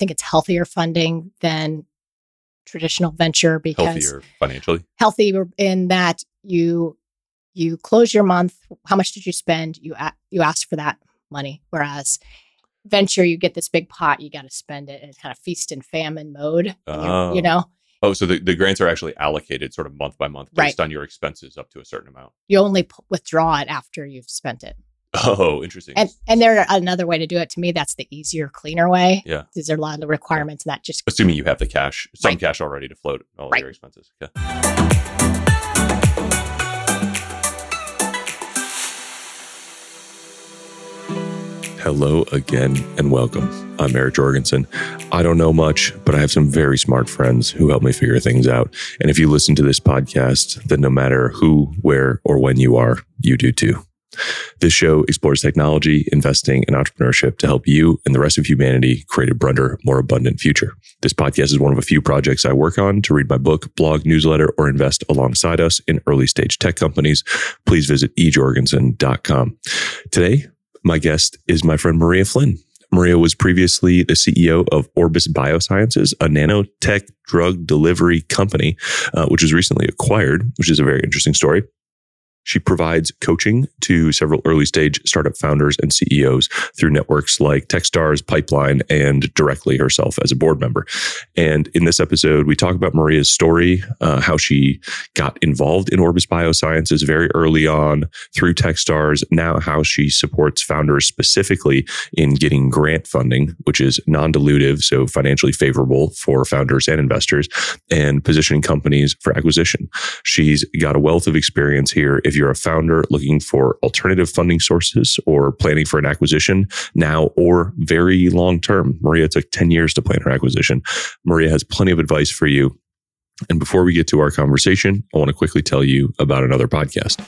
think it's healthier funding than traditional venture because Healthier financially. healthy in that you you close your month. How much did you spend? You a- you ask for that money. Whereas venture, you get this big pot, you got to spend it. And it's kind of feast and famine mode. Oh. You know, Oh, so the, the grants are actually allocated sort of month by month based Right. on your expenses up to a certain amount. you only p- withdraw it after you've spent it. Oh, interesting. And and there another way to do it. To me, that's the easier, cleaner way. Yeah. Because there are a lot of the requirements, and that just Assuming you have the cash, some Right. cash already to float all Right. your expenses. Okay. Hello again and welcome. I'm Eric Jorgenson. I don't know much, but I have some very smart friends who help me figure things out. And if you listen to this podcast, then no matter who, where, or when you are, you do too. This show explores technology, investing, and entrepreneurship to help you and the rest of humanity create a brighter, more abundant future. This podcast is one of a few projects I work on to read my book, blog, newsletter, or invest alongside us in early stage tech companies. Please visit ejorgenson.com. Today, my guest is my friend Maria Flynn. Maria was previously the CEO of Orbis Biosciences, a nanotech drug delivery company, uh, which was recently acquired, which is a very interesting story. She provides coaching to several early stage startup founders and CEOs through networks like Techstars, Pipeline, and directly herself as a board member. And in this episode, we talk about Maria's story, uh, how she got involved in Orbis Biosciences very early on through Techstars, now how she supports founders specifically in getting grant funding, which is non dilutive, so financially favorable for founders and investors, and positioning companies for acquisition. She's got a wealth of experience here. If you're a founder looking for alternative funding sources or planning for an acquisition now or very long term, Maria took 10 years to plan her acquisition. Maria has plenty of advice for you. And before we get to our conversation, I want to quickly tell you about another podcast.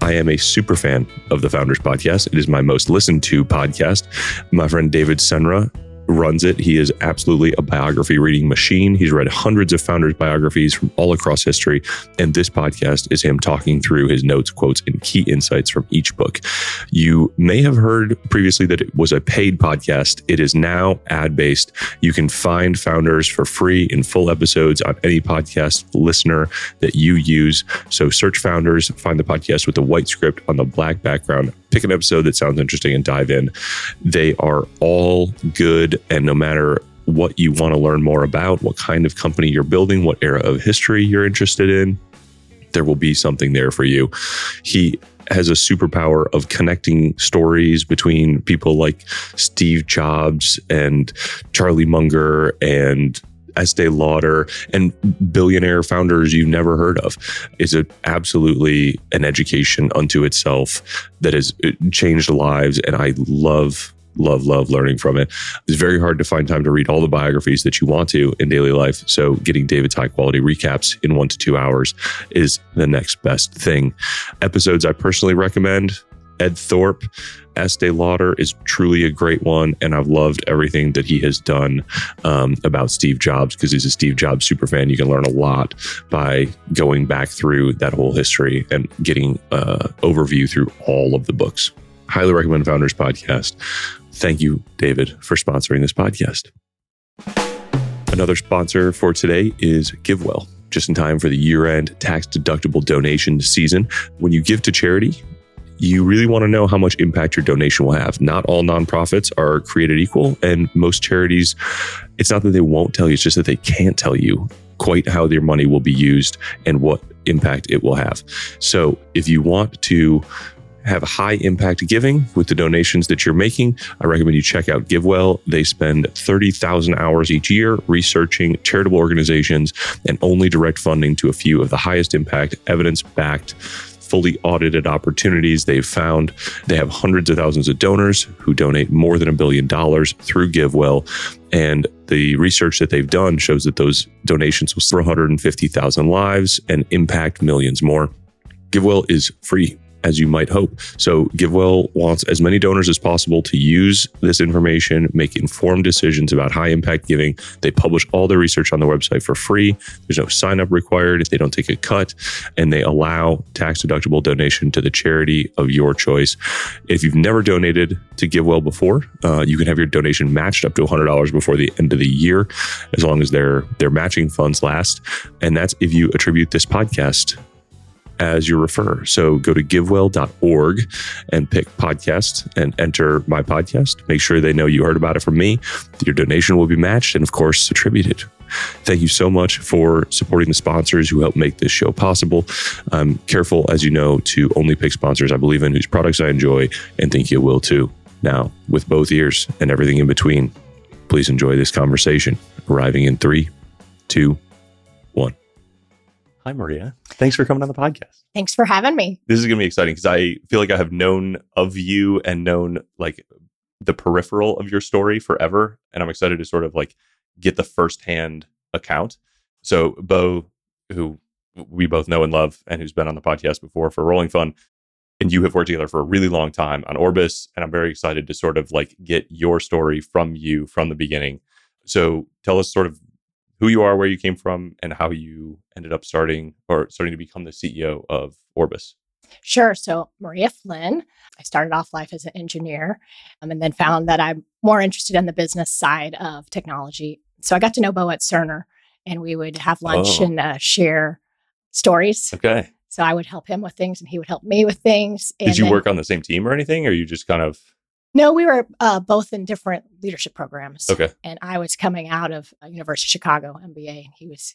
I am a super fan of the Founders Podcast. It is my most listened to podcast. My friend David Senra runs it. He is absolutely a biography reading machine. He's read hundreds of founders' biographies from all across history. And this podcast is him talking through his notes, quotes, and key insights from each book. You may have heard previously that it was a paid podcast. It is now ad based. You can find founders for free in full episodes on any podcast listener that you use. So search founders, find the podcast with the white script on the black background, pick an episode that sounds interesting and dive in. They are all good. And no matter what you want to learn more about, what kind of company you're building, what era of history you're interested in, there will be something there for you. He has a superpower of connecting stories between people like Steve Jobs and Charlie Munger and Estee Lauder and billionaire founders you've never heard of. It's a, absolutely an education unto itself that has uh, changed lives. And I love, love, love learning from it. It's very hard to find time to read all the biographies that you want to in daily life. So getting David's high quality recaps in one to two hours is the next best thing. Episodes I personally recommend Ed Thorp, Estee Lauder is truly a great one. And I've loved everything that he has done um, about Steve Jobs because he's a Steve Jobs super fan. You can learn a lot by going back through that whole history and getting uh, overview through all of the books. Highly recommend Founders Podcast. Thank you, David, for sponsoring this podcast. Another sponsor for today is GiveWell. Just in time for the year end tax deductible donation season. When you give to charity, you really want to know how much impact your donation will have. Not all nonprofits are created equal, and most charities, it's not that they won't tell you, it's just that they can't tell you quite how their money will be used and what impact it will have. So if you want to have high impact giving with the donations that you're making, I recommend you check out GiveWell. They spend 30,000 hours each year researching charitable organizations and only direct funding to a few of the highest impact, evidence backed, fully audited opportunities they've found. They have hundreds of thousands of donors who donate more than a billion dollars through GiveWell. And the research that they've done shows that those donations will save 150,000 lives and impact millions more. GiveWell is free as you might hope. So, GiveWell wants as many donors as possible to use this information, make informed decisions about high impact giving. They publish all their research on the website for free. There's no sign up required. If they don't take a cut, and they allow tax deductible donation to the charity of your choice. If you've never donated to GiveWell before, uh, you can have your donation matched up to $100 before the end of the year, as long as their their matching funds last. And that's if you attribute this podcast as your refer. So go to givewell.org and pick podcast and enter my podcast. Make sure they know you heard about it from me. Your donation will be matched and, of course, attributed. Thank you so much for supporting the sponsors who help make this show possible. I'm careful, as you know, to only pick sponsors I believe in, whose products I enjoy, and think you will too. Now, with both ears and everything in between, please enjoy this conversation. Arriving in three, two, one. Hi, Maria. Thanks for coming on the podcast. Thanks for having me. This is going to be exciting because I feel like I have known of you and known like the peripheral of your story forever. And I'm excited to sort of like get the firsthand account. So, Bo, who we both know and love and who's been on the podcast before for Rolling Fund, and you have worked together for a really long time on Orbis. And I'm very excited to sort of like get your story from you from the beginning. So, tell us sort of who you are, where you came from, and how you ended up starting or starting to become the CEO of Orbis. Sure. So, Maria Flynn, I started off life as an engineer um, and then found that I'm more interested in the business side of technology. So, I got to know Bo at Cerner and we would have lunch Oh. and uh, share stories. Okay. So, I would help him with things and he would help me with things. And Did you then- work on the same team or anything, or you just kind of No, we were uh, both in different leadership programs. okay? And I was coming out of uh, University of Chicago MBA and he was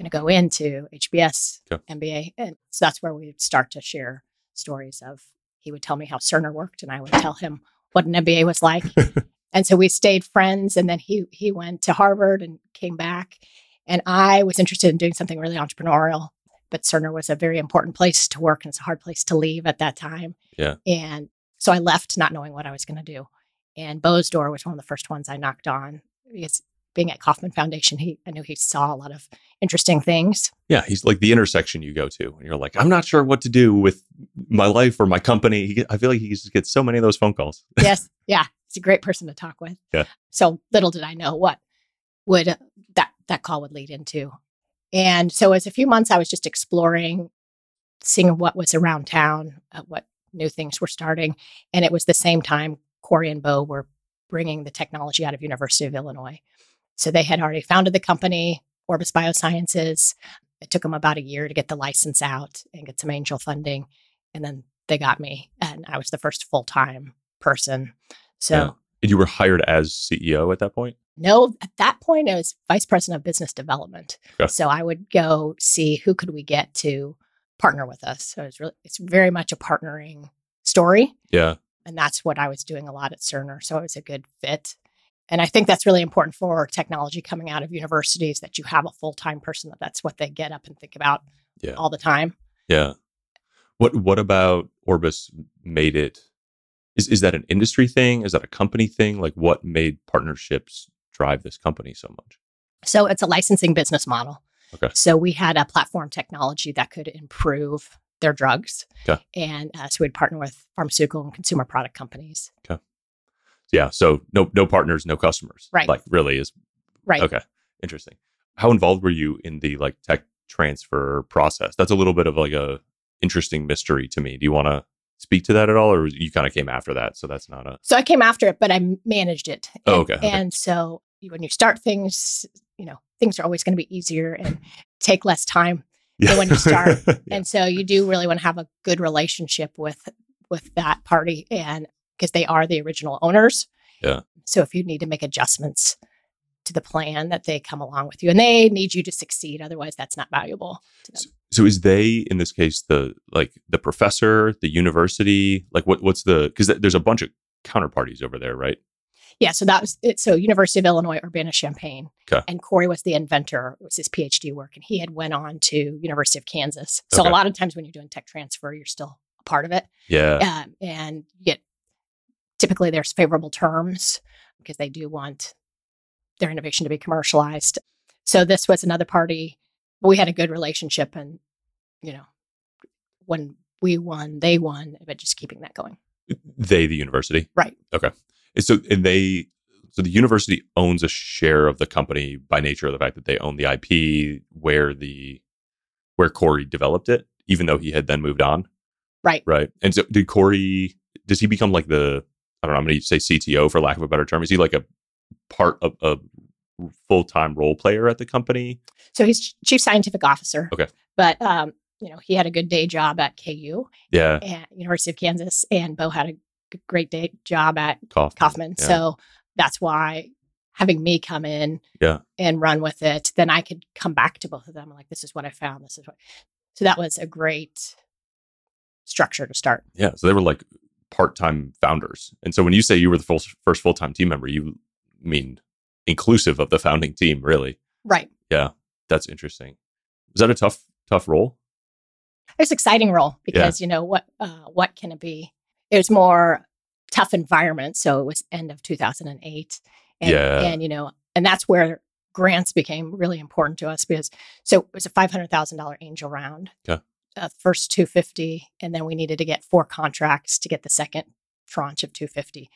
going to go into HBS Okay. MBA. And so that's where we would start to share stories of he would tell me how Cerner worked and I would tell him what an MBA was like. and so we stayed friends and then he he went to Harvard and came back and I was interested in doing something really entrepreneurial. But Cerner was a very important place to work and it's a hard place to leave at that time. Yeah. And so I left not knowing what I was going to do. And Bo's door was one of the first ones I knocked on because being at Kauffman Foundation, he I knew he saw a lot of interesting things. Yeah, he's like the intersection you go to, and you're like, I'm not sure what to do with my life or my company. He, I feel like he just gets so many of those phone calls. yes, yeah, he's a great person to talk with. Yeah. So little did I know what would uh, that that call would lead into. And so as a few months I was just exploring, seeing what was around town, uh, what new things were starting, and it was the same time Cory and Bo were bringing the technology out of University of Illinois. So they had already founded the company, Orbis Biosciences. It took them about a year to get the license out and get some angel funding, and then they got me, and I was the first full time person. So. Yeah. And you were hired as CEO at that point. No, at that point I was vice president of business development. Okay. So I would go see who could we get to partner with us. So it's really it's very much a partnering story. Yeah, And that's what I was doing a lot at Cerner. So it was a good fit. And I think that's really important for technology coming out of universities that you have a full-time person that that's what they get up and think about Yeah. all the time. yeah. What What about Orbis made it? Is is that an industry thing? Is that a company thing? Like, what made partnerships drive this company so much? So it's a licensing business model. Okay. So we had a platform technology that could improve their drugs. Okay. And uh, so we'd partner with pharmaceutical and consumer product companies. Yeah. So no no partners, no customers. Right. Like really is Right. Okay. Interesting. How involved were you in the like tech transfer process? That's a little bit of like a interesting mystery to me. Do you want to speak to that at all or you kind of came after that so that's not a So I came after it, but I managed it. Oh, And- okay, okay. And so you- when you start things, you know, things are always going to be easier and take less time. yeah. when you start. Yeah. And so you do really want to have a good relationship with with that party and because they are the original owners. Yeah. So if you need to make adjustments to the plan that they come along with you and they need you to succeed otherwise that's not valuable to them. so is they in this case the like the professor, the university, like what what's the cuz there's a bunch of counterparties over there, right? Yeah, so that was it. So University of Illinois Urbana Champaign, Okay. and Cory was the inventor. It was his PhD work, and he had went on to University of Kansas. So Okay. a lot of times when you're doing tech transfer, you're still a part of it, Yeah. um, and you get typically there's favorable terms because they do want their innovation to be commercialized. So this was another party. We had a good relationship, and you know, when we won, they won, but just keeping that going. They, the university, Right. Okay, And so and they, so the university owns a share of the company by nature of the fact that they own the IP where the where Cory developed it, even though he had then moved on. Right. Right. And so did Cory? Does he become like the I don't know? I'm going to say CTO for lack of a better term. Is he like a part of a full time role player at the company? So he's chief scientific officer. Okay. But um, you know, he had a good day job at KU Yeah. University of Kansas, and Bo had a great day job at Kauffman. Kauffman. Yeah. So that's why having me come in Yeah. and run with it, then I could come back to both of them. Like, this is what I found. This is what. So that was a great structure to start. Yeah. So they were like part time founders. And so when you say you were the full, first full time team member, you mean inclusive of the founding team, really. Right. Yeah. That's interesting. Was that a tough, tough role? It's an exciting role because you know what uh, what can it be? It was more tough environment. So it was end of 2008, and, Yeah. and you know, and that's where grants became really important to us because so it was a five hundred thousand dollar angel round. Okay. Uh, first 250, and then we needed to get four contracts to get the second tranche of 250.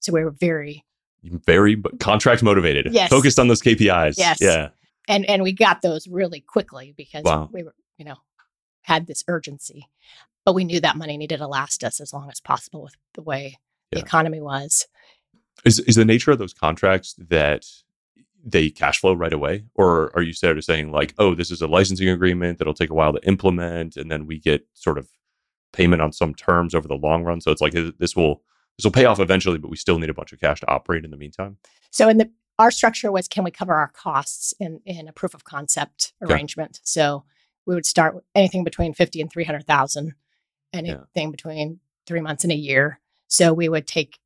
So we were very Very contract motivated. Yes. Focused on those KPIs. Yes. Yeah. and and we got those really quickly because Wow. we were you know had this urgency but we knew that money needed to last us as long as possible with the way the economy was Is is the nature of those contracts that they cash flow right away, or are you sort of saying like, oh, this is a licensing agreement that'll take a while to implement, and then we get sort of payment on some terms over the long run? So it's like this will this will pay off eventually, but we still need a bunch of cash to operate in the meantime. so in the our structure was can we cover our costs in in a proof of concept Okay. arrangement so we would start with anything between 50 and 300,000 anything between 3 months and a year so we would take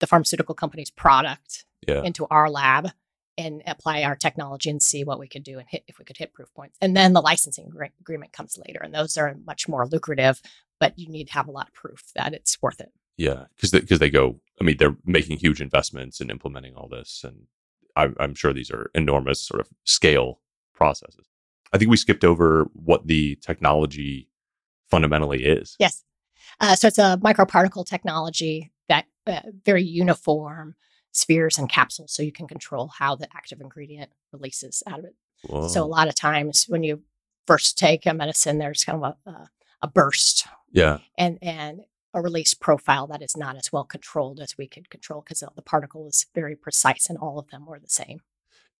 the pharmaceutical company's product Yeah. into our lab and apply our technology and see what we could do and hit if we could hit proof points. And then the licensing agre- agreement comes later, and those are much more lucrative, but you need to have a lot of proof that it's worth it. Yeah, because because they, go. I mean, they're making huge investments in implementing all this, and I'm, I'm sure these are enormous sort of scale processes. I think we skipped over what the technology fundamentally is. Yes. Uh, so it's a microparticle technology that uh, very uniform spheres and capsules, so you can control how the active ingredient releases out of it. So a lot of times when you first take a medicine, there's kind of a, a, a burst yeah, and and a release profile that is not as well controlled as we could control because the particle is very precise and all of them were the same.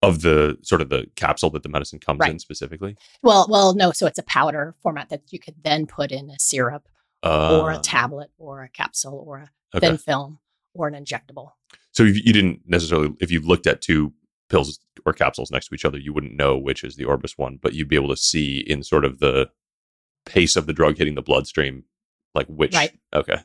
Of the sort of the capsule that the medicine comes in specifically. Well, well, no. So it's a powder format that you could then put in a syrup or a Uh, tablet or a capsule or a okay. thin film or an injectable. So if you didn't necessarily, if you looked at two pills or capsules next to each other, you wouldn't know which is the Orbis one, but you'd be able to see in sort of the pace of the drug hitting the bloodstream, like which. Right. Okay,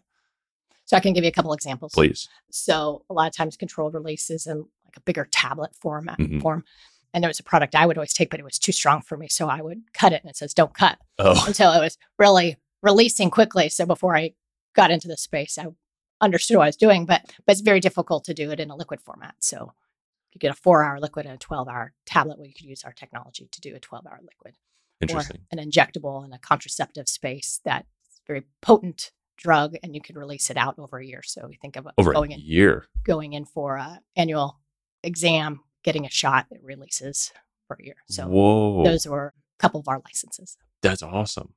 So I can give you a couple examples. please. So a lot of times controlled releases in like a bigger tablet format Mhm. form. And there was a product I would always take, but it was too strong for me. So I would cut it and it says, don't cut. Oh, until it was really releasing quickly. So before I got into the space, I understood what I was doing, but but it's very difficult to do it in a liquid format. So you get a four hour liquid and a 12 hour tablet where you could use our technology to do a 12 hour liquid interesting. or an injectable in a contraceptive space that's very potent drug and you could release it out over a year. So we think of Over going a in year. going in for a annual exam, getting a shot, that releases for a year. So Whoa, those were a couple of our licenses. that's awesome.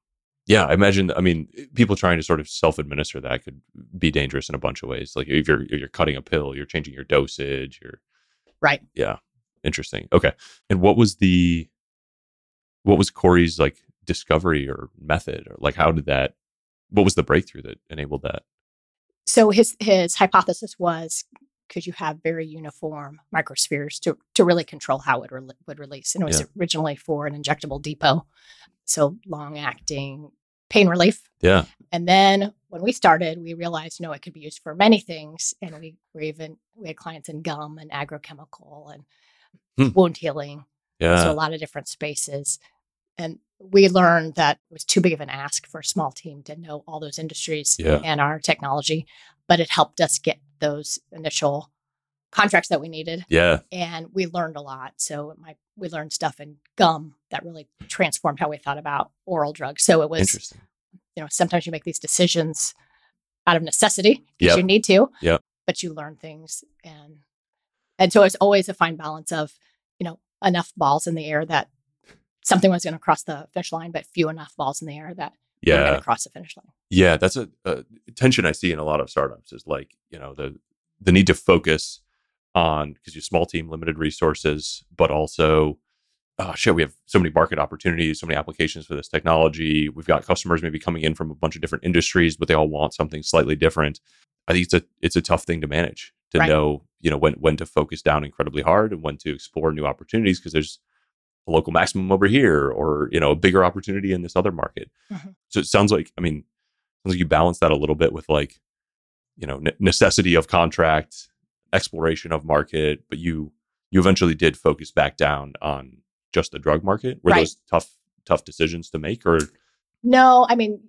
Yeah, I imagine. I mean, people trying to sort of self-administer that could be dangerous in a bunch of ways. Like if you're if you're cutting a pill, you're changing your dosage. You're Right. Yeah. Interesting. Okay. And what was the what was Cory's like discovery or method or like how did that what was the breakthrough that enabled that? so his his hypothesis was could you have very uniform microspheres to to really control how it re- would release and it was Yeah. originally for an injectable depot so long acting pain relief Yeah. and then when we started we realized no it could be used for many things and we were even we had clients in gum and agrochemical and Hmm. wound healing Yeah. so a lot of different spaces and we learned that it was too big of an ask for a small team to know all those industries Yeah. and our technology but it helped us get those initial contracts that we needed yeah. and we learned a lot so my we learned stuff in gum that really transformed how we thought about oral drugs so it was Interesting. you know, sometimes you make these decisions out of necessity because Yep. you need to. Yep. But you learn things and and so it's always a fine balance of, you know, enough balls in the air that something was going to cross the finish line, but few enough balls in the air that were going Yeah. to cross the finish line. Yeah, that's a, a tension I see in a lot of startups is like, you know, the the need to focus on because you're small team, limited resources, but also oh shit, we have so many market opportunities, so many applications for this technology. We've got customers maybe coming in from a bunch of different industries, but they all want something slightly different. I think it's a it's a tough thing to manage to Right. know, you know, when when to focus down incredibly hard and when to explore new opportunities because there's a local maximum over here or, you know, a bigger opportunity in this other market. Mhm. So it sounds like, I mean, sounds like you balance that a little bit with like, you know, ne- necessity of contract, exploration of market, but you you eventually did focus back down on just the drug market. Were Right. those tough tough decisions to make, or No, I mean,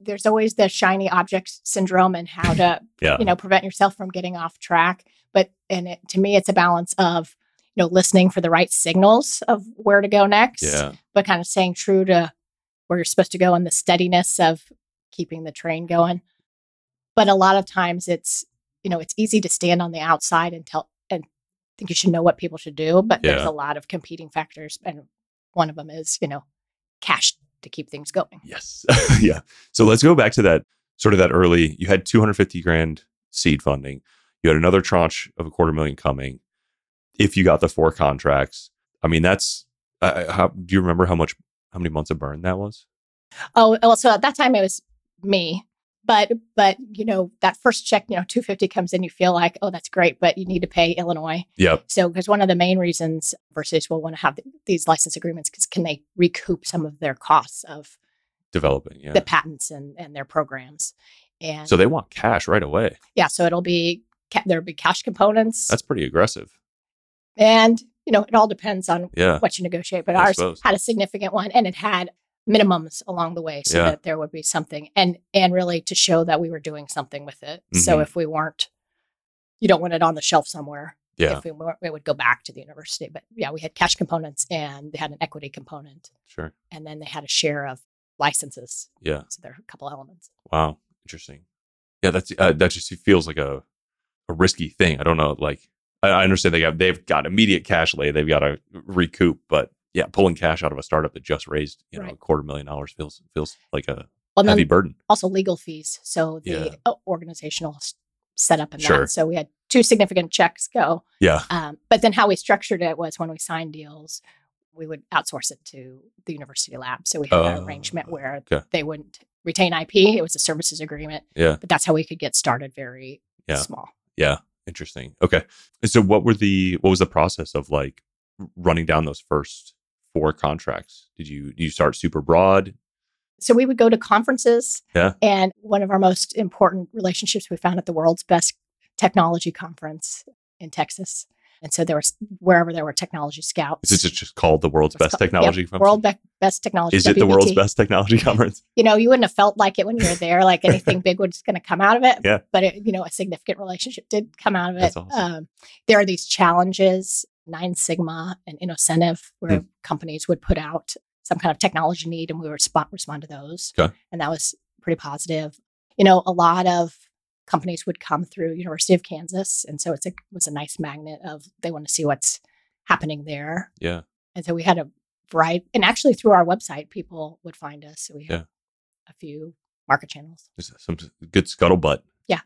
there's always the shiny object syndrome and how to, yeah, you know, prevent yourself from getting off track. But and it, to me, it's a balance of, know, listening for the right signals of where to go next, yeah, but kind of staying true to where you're supposed to go and the steadiness of keeping the train going. But a lot of times it's, you know, it's easy to stand on the outside and tell and think you should know what people should do, but there's a lot of competing factors. And one of them is, you know, cash to keep things going. yes, yeah. So let's go back to that sort of that early. You had 250 grand seed funding. You had another tranche of a quarter million coming. If you got the four contracts, I mean, that's. Uh, how, do you remember how much, how many months of burn that was? Oh, well, so at that time it was me. But but you know, that first check, you know, 250 comes in, you feel like, oh, that's great, but you need to pay Illinois. Yep. So because one of the main reasons versus will want to have th- these license agreements because can they recoup some of their costs of Developing. Yeah. the patents and, and their programs. And So they want cash right away. yeah, so it'll be ca- there'll be cash components. That's pretty aggressive. And you know, it all depends on Yeah. what you negotiate. But I ours suppose. had a significant one, and it had minimums along the way, so Yeah. that there would be something, and and really to show that we were doing something with it. So Mhm. if we weren't, you don't want it on the shelf somewhere. Yeah. If we weren't, it would go back to the university. But yeah, we had cash components, and they had an equity component, Sure. and then they had a share of licenses. Yeah. So there are a couple elements. Wow. Interesting. Yeah. That's uh, that just feels like a a risky thing. I don't know. Like I, I understand they have they've got immediate cash lay. They've got to recoup, but yeah, pulling cash out of a startup that just raised you know a quarter million dollars feels feels like a Well, heavy burden. also legal fees. So the Yeah. uh, organizational setup and Sure. that. So we had two significant checks go. Yeah. Um, but then how we structured it was when we signed deals, we would outsource it to the university lab. So we had an Oh, arrangement where okay. they wouldn't retain IP. It was a services agreement, Yeah. but that's how we could get started very Yeah. small. Yeah. Interesting. Okay. And so what were the what was the process of like running down those first four contracts? Did you did you start super broad? So we would go to conferences. Yeah. And one of our most important relationships we found at the world's best technology conference in Texas. And so there was wherever there were technology scouts. Is it just called the world's best called- technology conference? World Be- Best Technology. Is it the world's best technology conference? You know, you wouldn't have felt like it when you were there, like anything big was going to come out of it. Yeah. But it, you know, a significant relationship did come out of it. Awesome. Um, there are these challenges, Nine Sigma and Innocentive, where Hmm. companies would put out some kind of technology need, and we would respond respond to those. Okay. And that was pretty positive. You know, a lot of companies would come through University of Kansas, and so it's a was a nice magnet of they want to see what's happening there. Yeah. And so we had a variety, and actually through our website, people would find us. So we had Yeah. a few market channels. There's some good scuttlebutt. Yeah.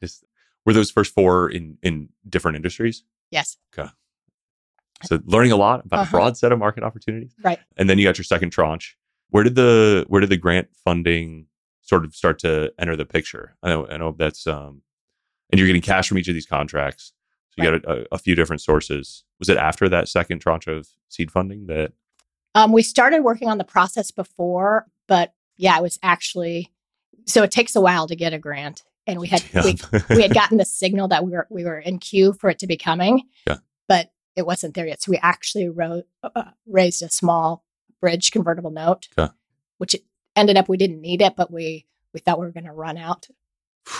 Were those first four in in different industries? Yes, Okay. So learning a lot about a Uh-huh. broad set of market opportunities. right. And then you got your second tranche. Where did the where did the grant funding sort of start to enter the picture? I know I know that's um and you're getting cash from each of these contracts. So you got a, a few different sources. Was it after that second tranche of seed funding that Um, we started working on the process before, but yeah, it was actually so it takes a while to get a grant, and we had we, we had gotten the signal that we were we were in queue for it to be coming, Yeah. but it wasn't there yet. So we actually wrote uh, raised a small bridge convertible note, Okay. which it ended up we didn't need it, but we we thought we were going to run out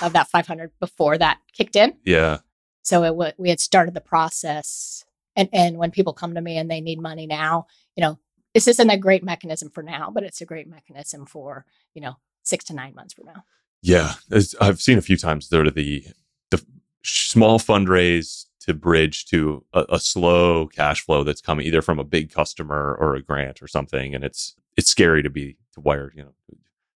of that 500 before that kicked in. yeah. So it wa we had started the process, and and when people come to me and they need money now, you know, this isn't a great mechanism for now, but it's a great mechanism for you know six to nine months from now. Yeah, as I've seen a few times. Of the the small fundraise to bridge to a, a, slow cash flow that's coming either from a big customer or a grant or something, and it's it's scary to be to wire you know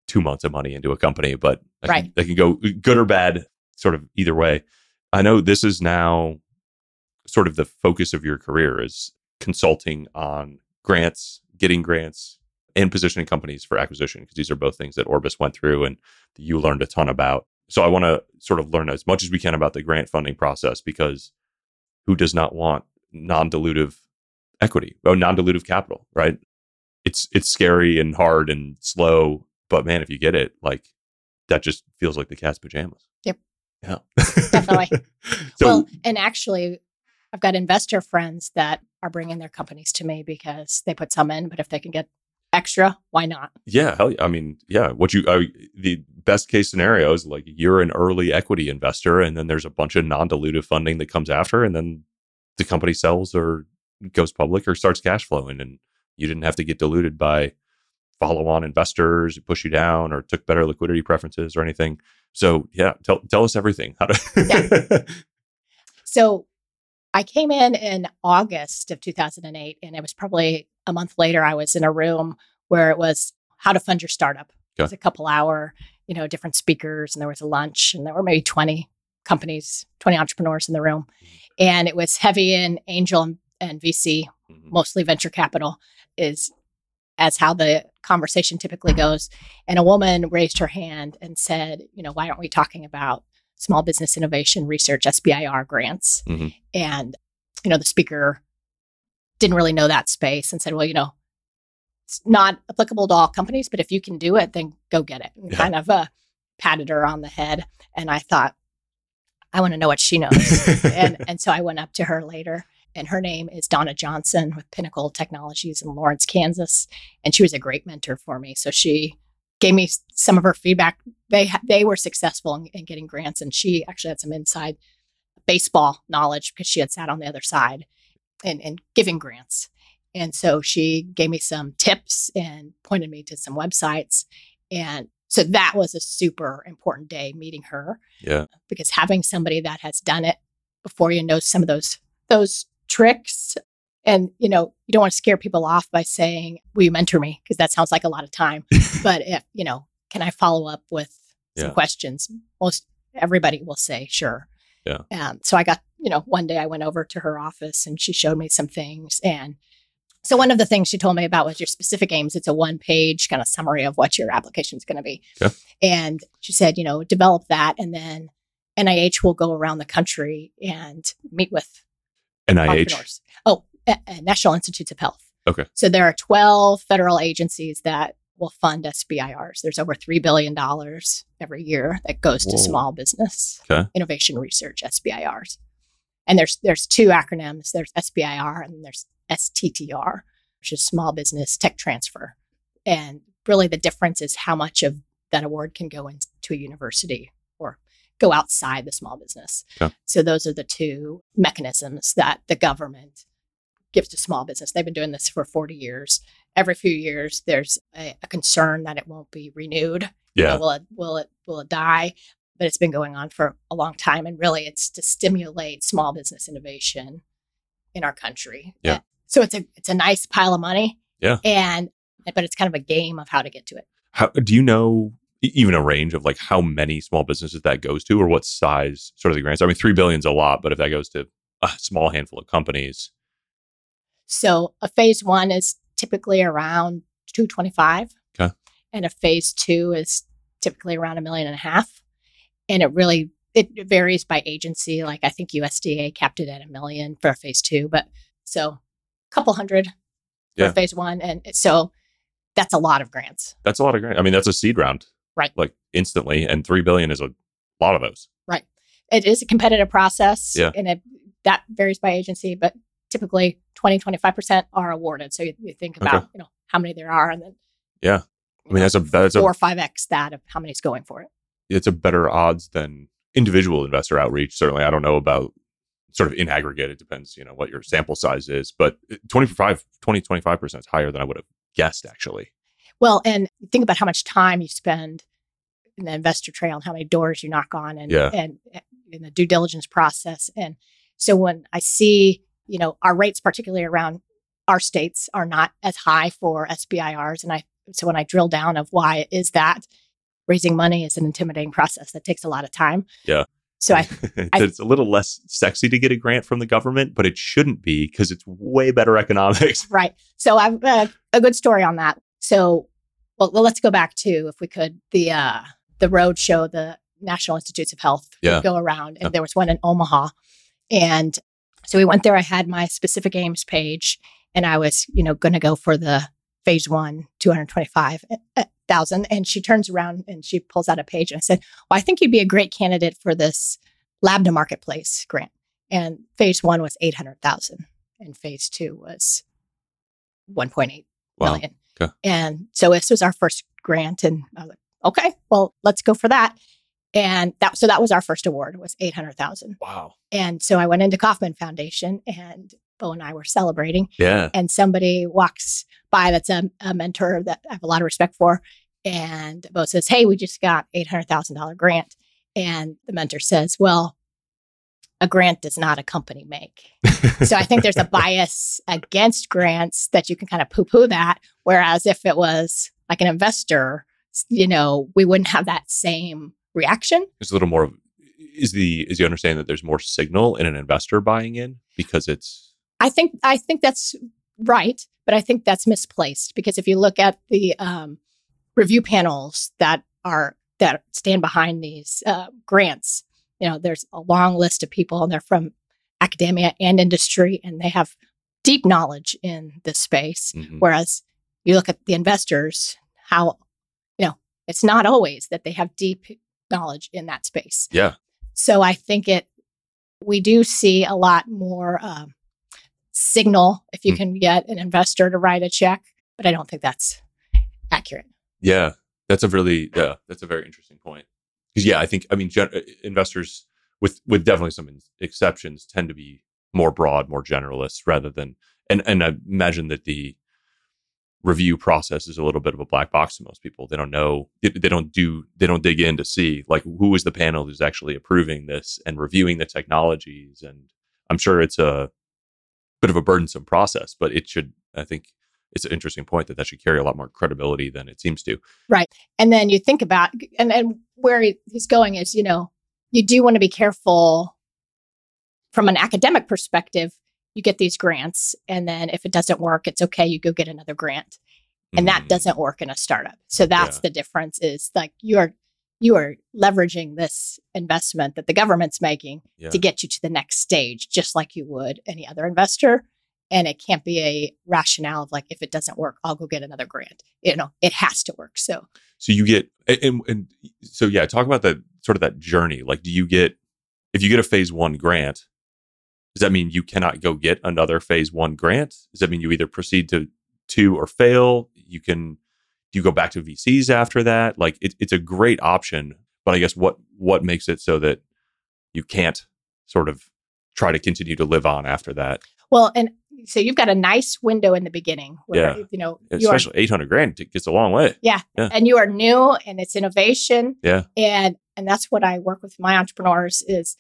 two months of money into a company, but right. can, they can go good or bad, sort of either way. I know this is now sort of the focus of your career is consulting on grants, getting grants, and positioning companies for acquisition because these are both things that Orbis went through and you learned a ton about. So I want to sort of learn as much as we can about the grant funding process because who does not want non-dilutive equity or non-dilutive capital, right? It's it's scary and hard and slow, but man, if you get it, like that just feels like the cat's pajamas. Yep. Yeah. Definitely. so, well, and actually, I've got investor friends that are bringing their companies to me because they put some in, but if they can get extra, why not? Yeah, hell, I mean, yeah. What you I, the best case scenario is like you're an early equity investor, and then there's a bunch of non-dilutive funding that comes after, and then the company sells or goes public or starts cash flowing, and you didn't have to get diluted by follow-on investors who push you down or took better liquidity preferences or anything. So yeah, tell tell us everything. How to yeah. So I came in in August of 2008, and it was probably a month later. I was in a room where it was how to fund your startup. It was a couple hour, you know, different speakers, and there was a lunch, and there were maybe 20 companies, 20 entrepreneurs in the room, and it was heavy in angel and, and VC, mm-hmm. mostly venture capital, is as how the conversation typically goes. And a woman raised her hand and said, you know, why aren't we talking about small business innovation research SBIR grants. Mm-hmm. And, you know, the speaker didn't really know that space and said, well, you know, it's not applicable to all companies, but if you can do it, then go get it. And yeah. kind of uh, patted her on the head. And I thought, I want to know what she knows. and, and so I went up to her later and her name is Donna Johnson with Pinnacle Technologies in Lawrence, Kansas. And she was a great mentor for me. So she gave me some of her feedback. They they were successful in, in, getting grants, and she actually had some inside baseball knowledge because she had sat on the other side and, and giving grants. And so she gave me some tips and pointed me to some websites. And so that was a super important day meeting her. Yeah. Because having somebody that has done it before you know some of those those tricks. And you know you don't want to scare people off by saying will you mentor me? Because that sounds like a lot of time. But if you know can i follow up with some yeah. questions? Most everybody will say sure. Yeah. Um, so i got you know one day i went over to her office and she showed me some things. And so one of the things she told me about was your specific aims. It's a one page kind of summary of what your application is going to be. Yeah. and she said you know develop that and then nih will go around the country and meet with nih oh National Institutes of Health. Okay. So there are 12 federal agencies that will fund SBIRs. There's over $3 billion every year that goes Whoa. to small business okay. innovation research, SBIRs. And there's there's two acronyms. There's SBIR and there's STTR, which is small business tech transfer. And really the difference is how much of that award can go into a university go outside the small business. Okay. So those are the two mechanisms that the government gives to small business. They've been doing this for 40 years. Every few years, there's a, a concern that it won't be renewed. Yeah. You know, will it will it will it die? But it's been going on for a long time, and really, it's to stimulate small business innovation in our country. Yeah. And so it's a it's a nice pile of money. Yeah. And but it's kind of a game of how to get to it. How do you know even a range of like how many small businesses that goes to or what size sort of the grants? I mean, three billion is a lot, but if that goes to a small handful of companies, so a phase one is typically around 225. Okay. And a phase two is typically around a million and a half. And it really it varies by agency. Like I think USDA capped it at a million for phase two, but so a couple hundred yeah. for phase one. And so that's a lot of grants. That's a lot of grants. I mean, that's a seed round. Right. Like instantly. And three billion is a lot of those. Right. It is a competitive process. Yeah. And it that varies by agency, but typically 20, 25% are awarded. So you, you think about, okay. you know, how many there are and then. Yeah. I mean, that's a, that's four a, or five X that of how many's going for it. It's a better odds than individual investor outreach. Certainly, I don't know about sort of in aggregate. It depends, you know, what your sample size is, but uh, 25, 20, 25% is higher than I would have guessed actually. Well, and think about how much time you spend in the investor trail and how many doors you knock on and Yeah. and uh, in the due diligence process. And so when I see, you know, our rates, particularly around our states, are not as high for SBIRs, and I so when I drill down of why is that raising money is an intimidating process that takes a lot of time. Yeah. So I I- it's a little less sexy to get a grant from the government, but it shouldn't be because it's way better economics. Right. So I've uh, a good story on that. So, well, well, let's go back to, if we could, the uh, the road show, the National Institutes of Health Yeah. go around, and Yeah. there was one in Omaha, and so we went there. I had my specific aims page, and I was, you know, going to go for the phase one, two hundred twenty-five thousand. And she turns around and she pulls out a page, and I said, "Well, I think you'd be a great candidate for this lab to marketplace grant." And phase one was eight hundred thousand, and phase two was one point eight Wow. million. Okay. And so this was our first grant, and I was like, okay, well, let's go for that. And that so that was our first award was eight hundred thousand. Wow. And so I went into Kauffman Foundation, and Bo and I were celebrating, Yeah. and somebody walks by that's a, a mentor that I have a lot of respect for, and Bo says, "Hey, we just got eight hundred thousand dollar grant," and the mentor says, "Well." A grant does not a company make. So I think there's a bias against grants that you can kind of poo poo that. Whereas if it was like an investor, you know, we wouldn't have that same reaction. It's a little more. of- Is the is the understanding that there's more signal in an investor buying in because it's I think I think that's right, but I think that's misplaced because if you look at the um, review panels that are that stand behind these uh, grants, you know, there's a long list of people, and they're from academia and industry, and they have deep knowledge in this space. Mhm. Whereas you look at the investors, how, you know, it's not always that they have deep knowledge in that space. Yeah. So I think it, we do see a lot more um, signal if you Hmm. can get an investor to write a check, but I don't think that's accurate. yeah. That's a really yeah. That's a very interesting point. Because yeah, I think I mean gen- uh, investors with with definitely some exceptions tend to be more broad, more generalist rather than and and I imagine that the review process is a little bit of a black box to most people. They don't know they, they don't do they don't dig in to see like who is the panel who's actually approving this and reviewing the technologies and I'm sure it's a bit of a burdensome process, but it should I think it's an interesting point that that should carry a lot more credibility than it seems to. Right. And then you think about, and, and where he's going is, you know, you do want to be careful from an academic perspective. You get these grants, and then if it doesn't work, it's okay. You go get another grant. and that Mm. doesn't work in a startup. So that's Yeah. the difference is like you're you are leveraging this investment that the government's making Yeah. to get you to the next stage just like you would any other investor and it can't be a rationale of like if it doesn't work I'll go get another grant. You know, it has to work. So So you get and, and, so yeah, talk about that sort of that journey. Like, do you get if you get a phase one grant? Does that mean you cannot go get another phase one grant? Does that mean you either proceed to two or fail? You can do you go back to VCs after that? Like, it, it's a great option, but I guess what what makes it so that you can't sort of try to continue to live on after that? well and so you've got a nice window in the beginning where Yeah. you know you are Especially eight hundred grand it gets a long way. Yeah. yeah. And you are new and it's innovation Yeah. and and that's what i work with my entrepreneurs is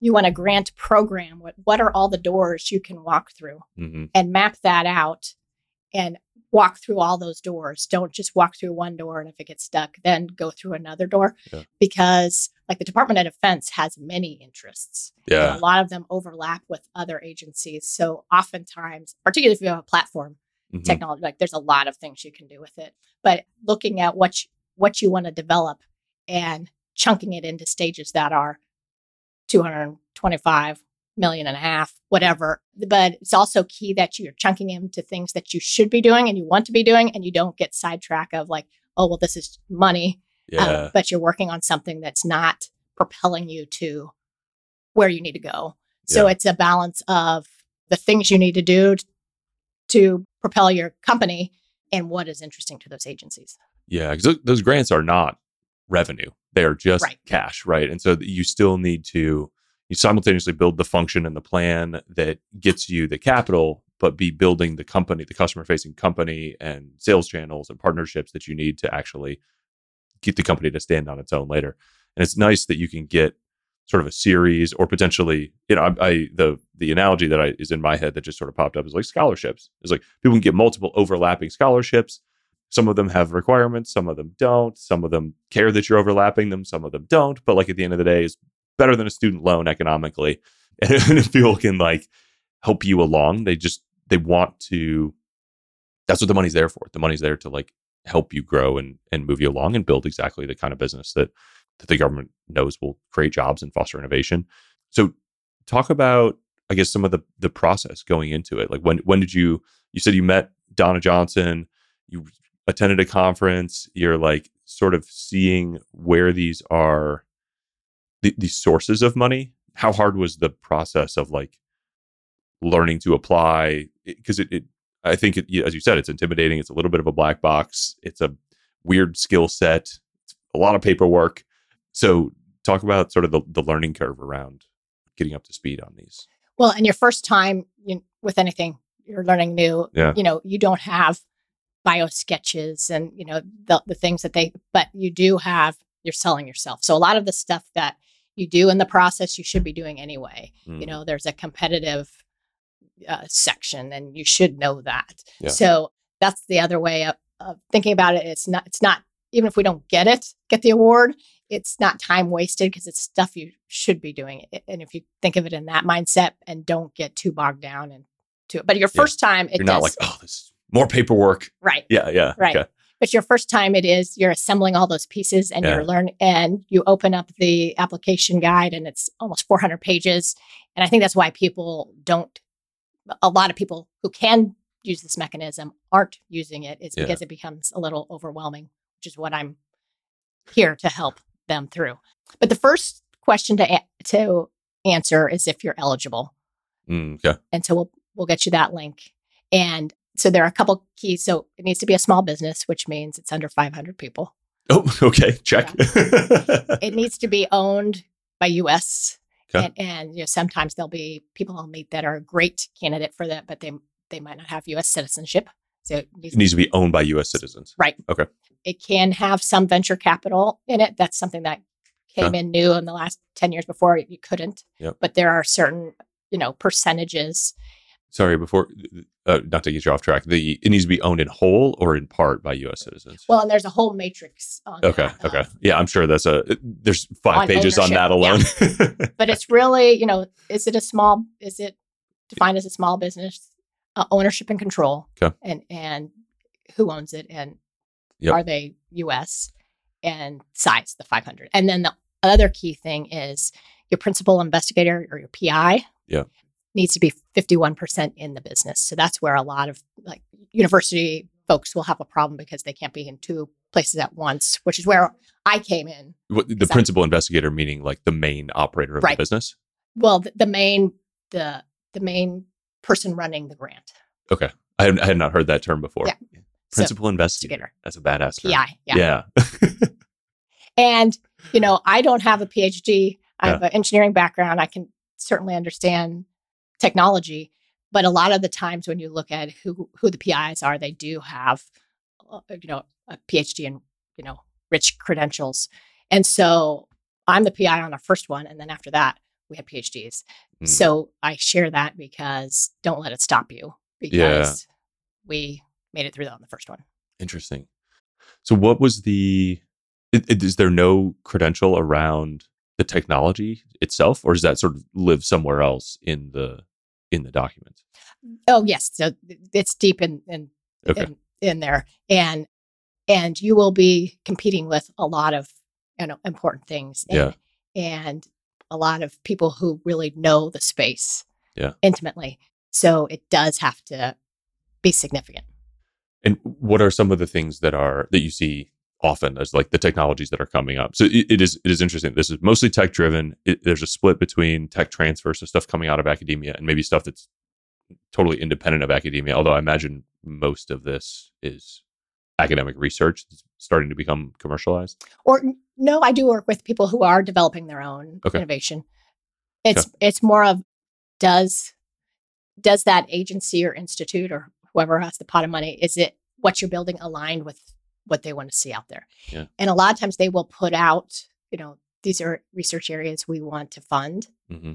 you want a grant program what, what are all the doors you can walk through hmm and map that out and walk through all those doors don't just walk through one door and if it gets stuck then go through another door Yeah. because like the department of defense has many interests Yeah. a lot of them overlap with other agencies so oftentimes particularly if you have a platform Mhm. technology like there's a lot of things you can do with it but looking at what you, what you want to develop and chunking it into stages that are 225 million and a half whatever but it's also key that you're chunking into things that you should be doing and you want to be doing and you don't get sidetracked of like oh well this is money Yeah. uh, but you're working on something that's not propelling you to where you need to go. So Yeah. it's a balance of the things you need to do t- to propel your company and what is interesting to those agencies. Yeah, because those grants are not revenue; they are just Right. cash, right? And so you still need to you simultaneously build the function and the plan that gets you the capital, but be building the company, the customer facing company, and sales channels and partnerships that you need to actually get the company to stand on its own later. And it's nice that you can get sort of a series or potentially, you know, I, I the the analogy that I is in my head that just sort of popped up is like scholarships. It's like people can get multiple overlapping scholarships. Some of them have requirements, some of them don't. Some of them care that you're overlapping them, some of them don't. But like at the end of the day, is better than a student loan economically. And if people can like help you along, they just they want to. That's what the money's there for. The money's there to like help you grow and and move you along and build exactly the kind of business that that the government knows will create jobs and foster innovation. So talk about I guess some of the the process going into it. Like when when did you you said you met Donna Johnson, you attended a conference, you're like sort of seeing where these are the, the sources of money. How hard was the process of like learning to apply? Because it, it, I think, it, as you said, it's intimidating. It's a little bit of a black box. It's a weird skill set. It's a lot of paperwork. So, talk about sort of the, the learning curve around getting up to speed on these. Well, and your first time you, with anything you're learning new, Yeah. you know, you don't have bio sketches and you know the the things that they, but you do have. You're selling yourself. So a lot of the stuff that you do in the process, you should be doing anyway. Mm. You know, there's a competitive uh, section, and you should know that. Yeah. So that's the other way of, of thinking about it. It's not. It's not even if we don't get it, get the award. It's not time wasted because it's stuff you should be doing. And if you think of it in that mindset and don't get too bogged down and to it, but your Yeah. first time, it You're not like, oh, this is more paperwork. right. Yeah, yeah. Right. Okay. But your first time, it is you're assembling all those pieces and Yeah. you're learning, and you open up the application guide, and it's almost 400 pages. And I think that's why people don't. A lot of people who can use this mechanism aren't using it. It's Yeah. because it becomes a little overwhelming, which is what I'm here to help them through. But the first question to a- to answer is if you're eligible Mm, okay. and so we'll we'll get you that link. And so there are a couple keys. So it needs to be a small business, which means it's under 500 people. Oh, okay. Check. It needs to be owned by U.S. Okay. And, and you know sometimes there'll be people I'll meet that are a great candidate for that, but they they might not have U.S. citizenship. So it needs, it needs to be owned by U.S. citizens. right. Okay. It can have some venture capital in it. That's something that came Okay. in new in the last 10 years. Before you couldn't. Yep. But there are certain you know percentages Sorry, before uh, not to get you off track, the it needs to be owned in whole or in part by U.S. citizens. Well, and there's a whole matrix on okay, that, okay, uh, yeah, I'm sure that's a there's five On pages on that ownership, alone. but it's really, you know, is it a small, is it defined as a small business? Uh, ownership and control. Okay. And, and who owns it and Yep. are they US and size, the 500. And then the other key thing is your principal investigator or your PI. Yeah. Needs to be 51% in the business. So that's where a lot of like university folks will have a problem because they can't be in two places at once, which is where I came in. What- the principal investigator meaning like the main operator of Right. the business. Well, the, the main the the main person running the grant. I had, I had not heard that term before. Yeah. Principal investigator. investigator. That's a badass term. PI. Yeah. Yeah. And, you know, I don't have a PhD. I Yeah. have an engineering background. I can certainly understand technology. But a lot of the times when you look at who, who the PIs are, they do have, uh, you know, a PhD and, you know, rich credentials. And so I'm the PI on our first one. And then after that, we had PhDs. Mm. So I share that because don't let it stop you because Yeah. we made it through that on the first one. Interesting. So, what was the? Is there no credential around the technology itself, or does that sort of live somewhere else in the in the document? Oh yes, so it's deep in in, Okay. in in there, and and you will be competing with a lot of you know important things. And, Yeah. and a lot of people who really know the space Yeah. intimately. So it does have to be significant. And what are some of the things that are that you see often as like the technologies that are coming up? So it, it is it is interesting. This is mostly tech driven. There's a split between tech transfer, so stuff coming out of academia, and maybe stuff that's totally independent of academia. Although I imagine most of this is academic research that's starting to become commercialized. Or no, I do work with people who are developing their own Okay. innovation. It's it's more of does does that agency or institute or whoever has the pot of money is it what you're building aligned with what they want to see out there. Yeah. And a lot of times they will put out, you know, these are research areas we want to fund. hmm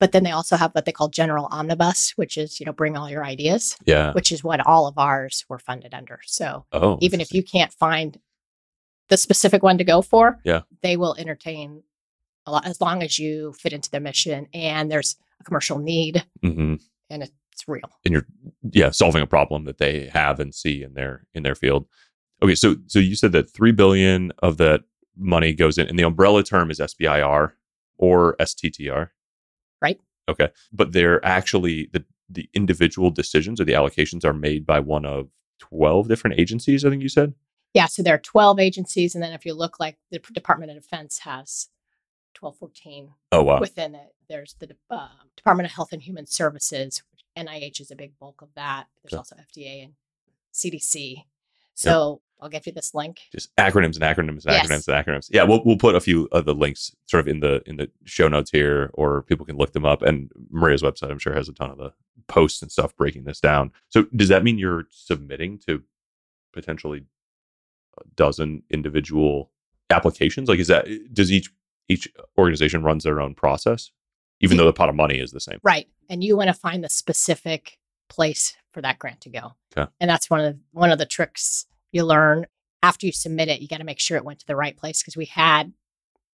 But then they also have what they call general omnibus, which is, you know, bring all your ideas, Yeah. which is what all of ours were funded under. So Oh, even if you can't find the specific one to go for, Yeah. they will entertain a lot as long as you fit into their mission and there's a commercial need Mhm. and it's real. and you're yeah solving a problem that they have and see in their in their field okay so so you said that 3 billion of that money goes in and the umbrella term is sbir or sttr Right. okay but they're actually the the individual decisions or the allocations are made by one of 12 different agencies i think you said Yeah, so there are 12 agencies. And then if you look like the Department of Defense has 12, 14 oh wow within it. There's the uh, Department of Health and Human Services. NIH is a big bulk of that. There's Okay. also FDA and CDC. So I'll give you this link. just acronyms and acronyms and Yes. acronyms and acronyms. Yeah, we'll we'll put a few of the links sort of in the in the show notes here, or people can look them up. And Maria's website, I'm sure, has a ton of the posts and stuff breaking this down. So does that mean you're submitting to potentially a dozen individual applications? Like, is that does each each organization runs their own process, even though the pot of money is the same? Right. And you want to find the specific place for that grant to go. Okay. And that's one of the, one of the tricks you learn after you submit it. You got to make sure it went to the right place because we had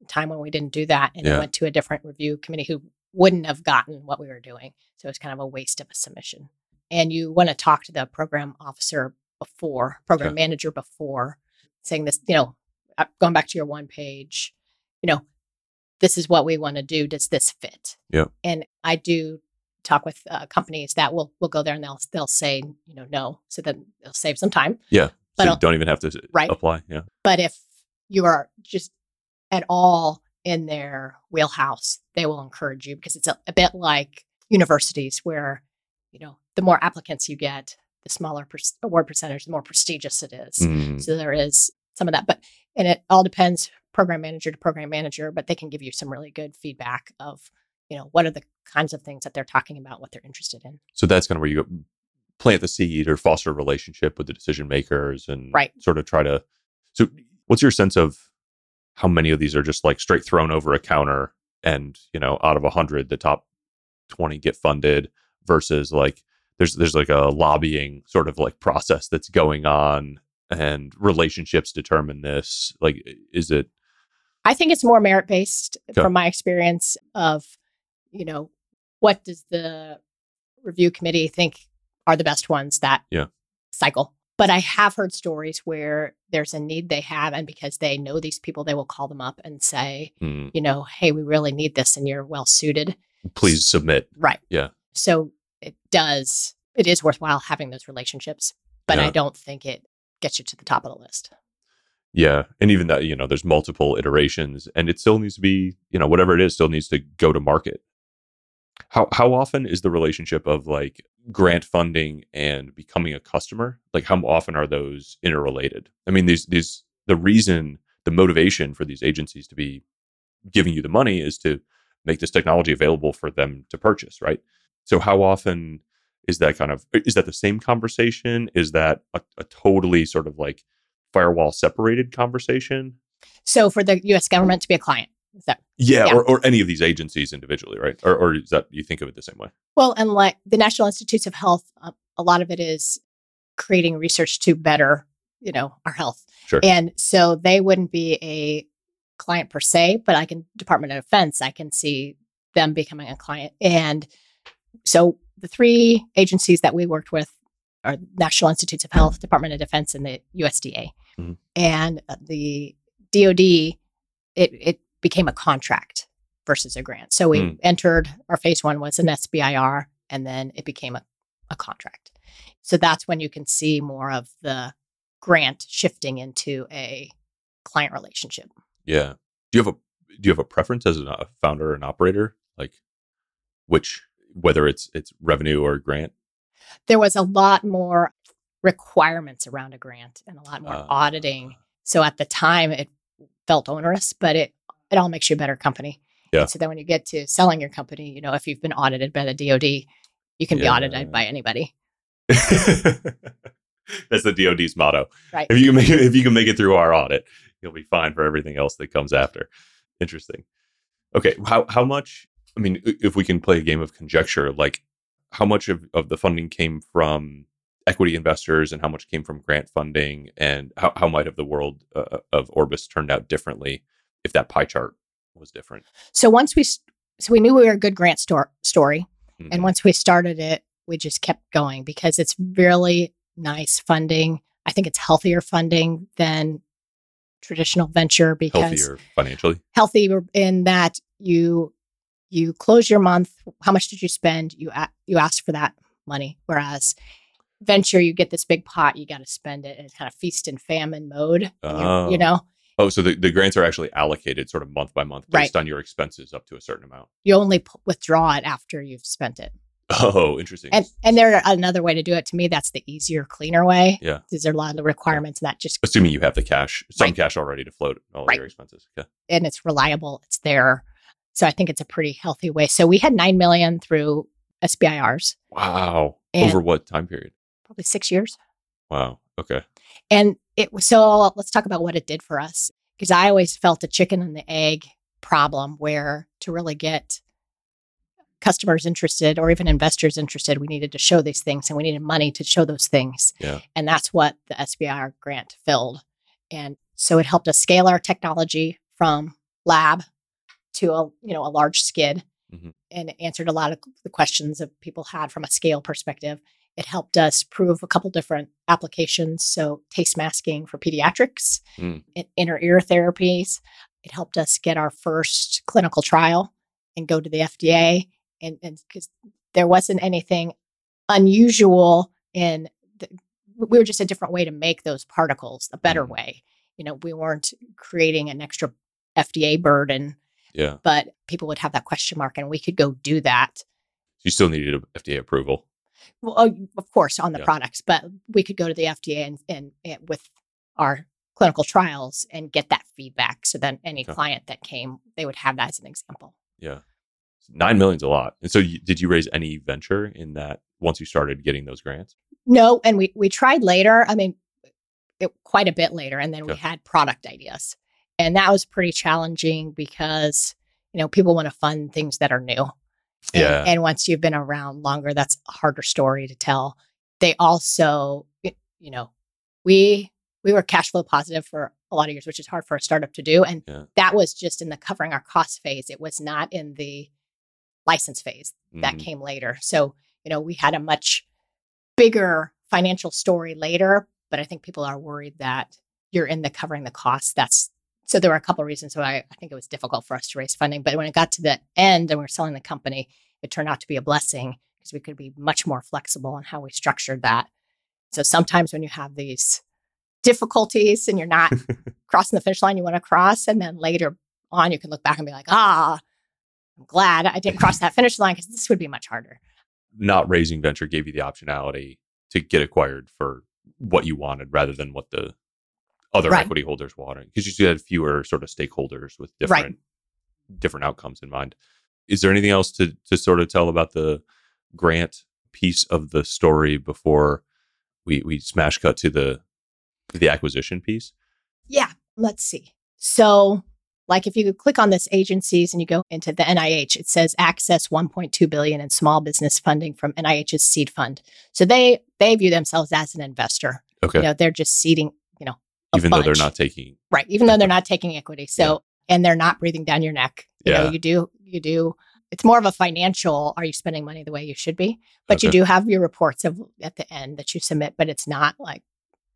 time when we didn't do that and Yeah. it went to a different review committee who wouldn't have gotten what we were doing. So it's kind of a waste of a submission. And you want to talk to the program officer before, program Okay. manager before saying this, you know, uh, going back to your one page, you know, this is what we want to do. Does this fit? Yeah. And I do talk with uh, companies that will will go there and they'll they'll say you know no, so then they'll save some time. Yeah, But so you don't even have to Right. apply. Yeah, But if you are just at all in their wheelhouse, they will encourage you because it's a, a bit like universities where you know the more applicants you get, the smaller per- award percentage, the more prestigious it is. Mm, So there is some of that, but and it all depends program manager to program manager, but they can give you some really good feedback of you know what are the kinds of things that they're talking about, what they're interested in. so that's kind of where you plant the seed or foster a relationship with the decision makers and Right. sort of try to so what's your sense of how many of these are just like straight thrown over a counter and you know out of 100 the top 20 get funded versus like there's there's like a lobbying sort of like process that's going on and relationships determine this like is it I think it's more merit based Okay. from my experience of, you know, what does the review committee think are the best ones that Yeah. cycle. But I have heard stories where there's a need they have, and because they know these people, they will call them up and say, hmm, you know, hey, we really need this and you're well suited. please submit Right. Yeah. So it does, it is worthwhile having those relationships, but Yeah. I don't think it gets you to the top of the list. Yeah. And even that, you know, there's multiple iterations and it still needs to be, you know, whatever it is, still needs to go to market. How how often is the relationship of like grant funding and becoming a customer? Like how often are those interrelated? I mean, these these the reason, the motivation for these agencies to be giving you the money is to make this technology available for them to purchase, right? So how often is that kind of is that the same conversation? Is that a, a totally sort of like firewall separated conversation? So for the US government to be a client, that Yeah, Yeah. Or, or any of these agencies individually, right? Or, or is that you think of it the same way? Well, and like the National Institutes of Health, uh, a lot of it is creating research to better, you know, our health. Sure. And so they wouldn't be a client per se, but I can Department of Defense, I can see them becoming a client. And so the three agencies that we worked with are National Institutes of Health, Department of Defense, and the USDA. Mhm. And uh, the DoD, it it became a contract versus a grant. So we Mm. entered our phase one was an SBIR, and then it became a, a contract. So that's when you can see more of the grant shifting into a client relationship. Yeah. Do you have a do you have a preference as a founder and operator, like which whether it's it's revenue or grant? There was a lot more requirements around a grant and a lot more Uh, auditing. So at the time, it felt onerous, but it it all makes you a better company. Yeah. And so then when you get to selling your company, you know, if you've been audited by the DoD, you can be audited by anybody. That's the DoD's motto. Right. If you can make it, if you can make it through our audit, you'll be fine for everything else that comes after. Interesting. Okay, how how much? I mean, if we can play a game of conjecture, like how much of, of the funding came from equity investors and how much came from grant funding, and how, how might have the world uh, of Orbis turned out differently if that pie chart was different? So once we so we knew we were a good grant story, Mhm. and once we started it, we just kept going because it's really nice funding. I think it's healthier funding than traditional venture because healthier financially. healthy in that you you close your month. How much did you spend? You a- you ask for that money, whereas venture you get this big pot, you got to spend it. in kind of feast and famine mode. and you're- Oh. You know, Oh, so the, the grants are actually allocated sort of month by month based Right. on your expenses up to a certain amount. you only p- withdraw it after you've spent it. Oh, interesting. And and there another way to do it. To me, that's the easier, cleaner way. Yeah. Because there are a lot of the requirements, and that just Assuming you have the cash, some Right. cash already to float all Right. your expenses. Yeah, and it's reliable. It's there. So I think it's a pretty healthy way. So we had nine million through SBIRs, Wow. And- Over what time period? probably six years. Wow. Okay. And it was so let's talk about what it did for us. Because I always felt a chicken and the egg problem where to really get customers interested or even investors interested, we needed to show these things and we needed money to show those things. Yeah. And that's what the SBIR grant filled. And so it helped us scale our technology from lab to a you know a large skid Mhm. and answered a lot of the questions that people had from a scale perspective. It helped us prove a couple different applications. So, taste masking for pediatrics, Mm. in- inner ear therapies. It helped us get our first clinical trial and go to the FDA. And because there wasn't anything unusual in, the, we were just a different way to make those particles, a better Mm. way. You know, we weren't creating an extra FDA burden, Yeah. but people would have that question mark, and we could go do that You still needed FDA approval. Well, oh, of course, on the Yeah. products, but we could go to the FDA and, and, and with our clinical trials and get that feedback. So then any Okay. client that came, they would have that as an example. Yeah. Nine million's a lot. And so you, did you raise any venture in that once you started getting those grants? No, and we we tried later. I mean, it, quite a bit later, and then we had product ideas, and that was pretty challenging because you know people want to fund things that are new. And, Yeah. and once you've been around longer, that's a harder story to tell. They also, you know, we we were cash flow positive for a lot of years, which is hard for a startup to do, and Yeah. that was just in the covering our cost phase. It was not in the license phase that Mhm. came later. So, you know, we had a much bigger financial story later, but I think people are worried that you're in the covering the costs. That's so there were a couple of reasons why I think it was difficult for us to raise funding. But when it got to the end and we were selling the company, it turned out to be a blessing because we could be much more flexible on how we structured that. So sometimes when you have these difficulties and you're not crossing the finish line you want to cross, and then later on you can look back and be like, ah, I'm glad I didn't cross that finish line because this would be much harder. Not raising venture gave you the optionality to get acquired for what you wanted rather than what the other Right. equity holders wanted because you still had fewer sort of stakeholders with Right. different different outcomes in mind. Is there anything else to to sort of tell about the grant piece of the story before we we smash cut to the the acquisition piece? Yeah, let's see. So, like if you could click on this agencies and you go into the NIH, it says access 1.2 billion in small business funding from NIH's seed fund. So they they view themselves as an investor. Okay. You know, they're just seeding, you know, Even though they're not taking right, even though they're not taking equity. So and they're not breathing down your neck. You know, you do you do it's more of a financial are you spending money the way you should be? But you do have your reports of at the end that you submit, but it's not like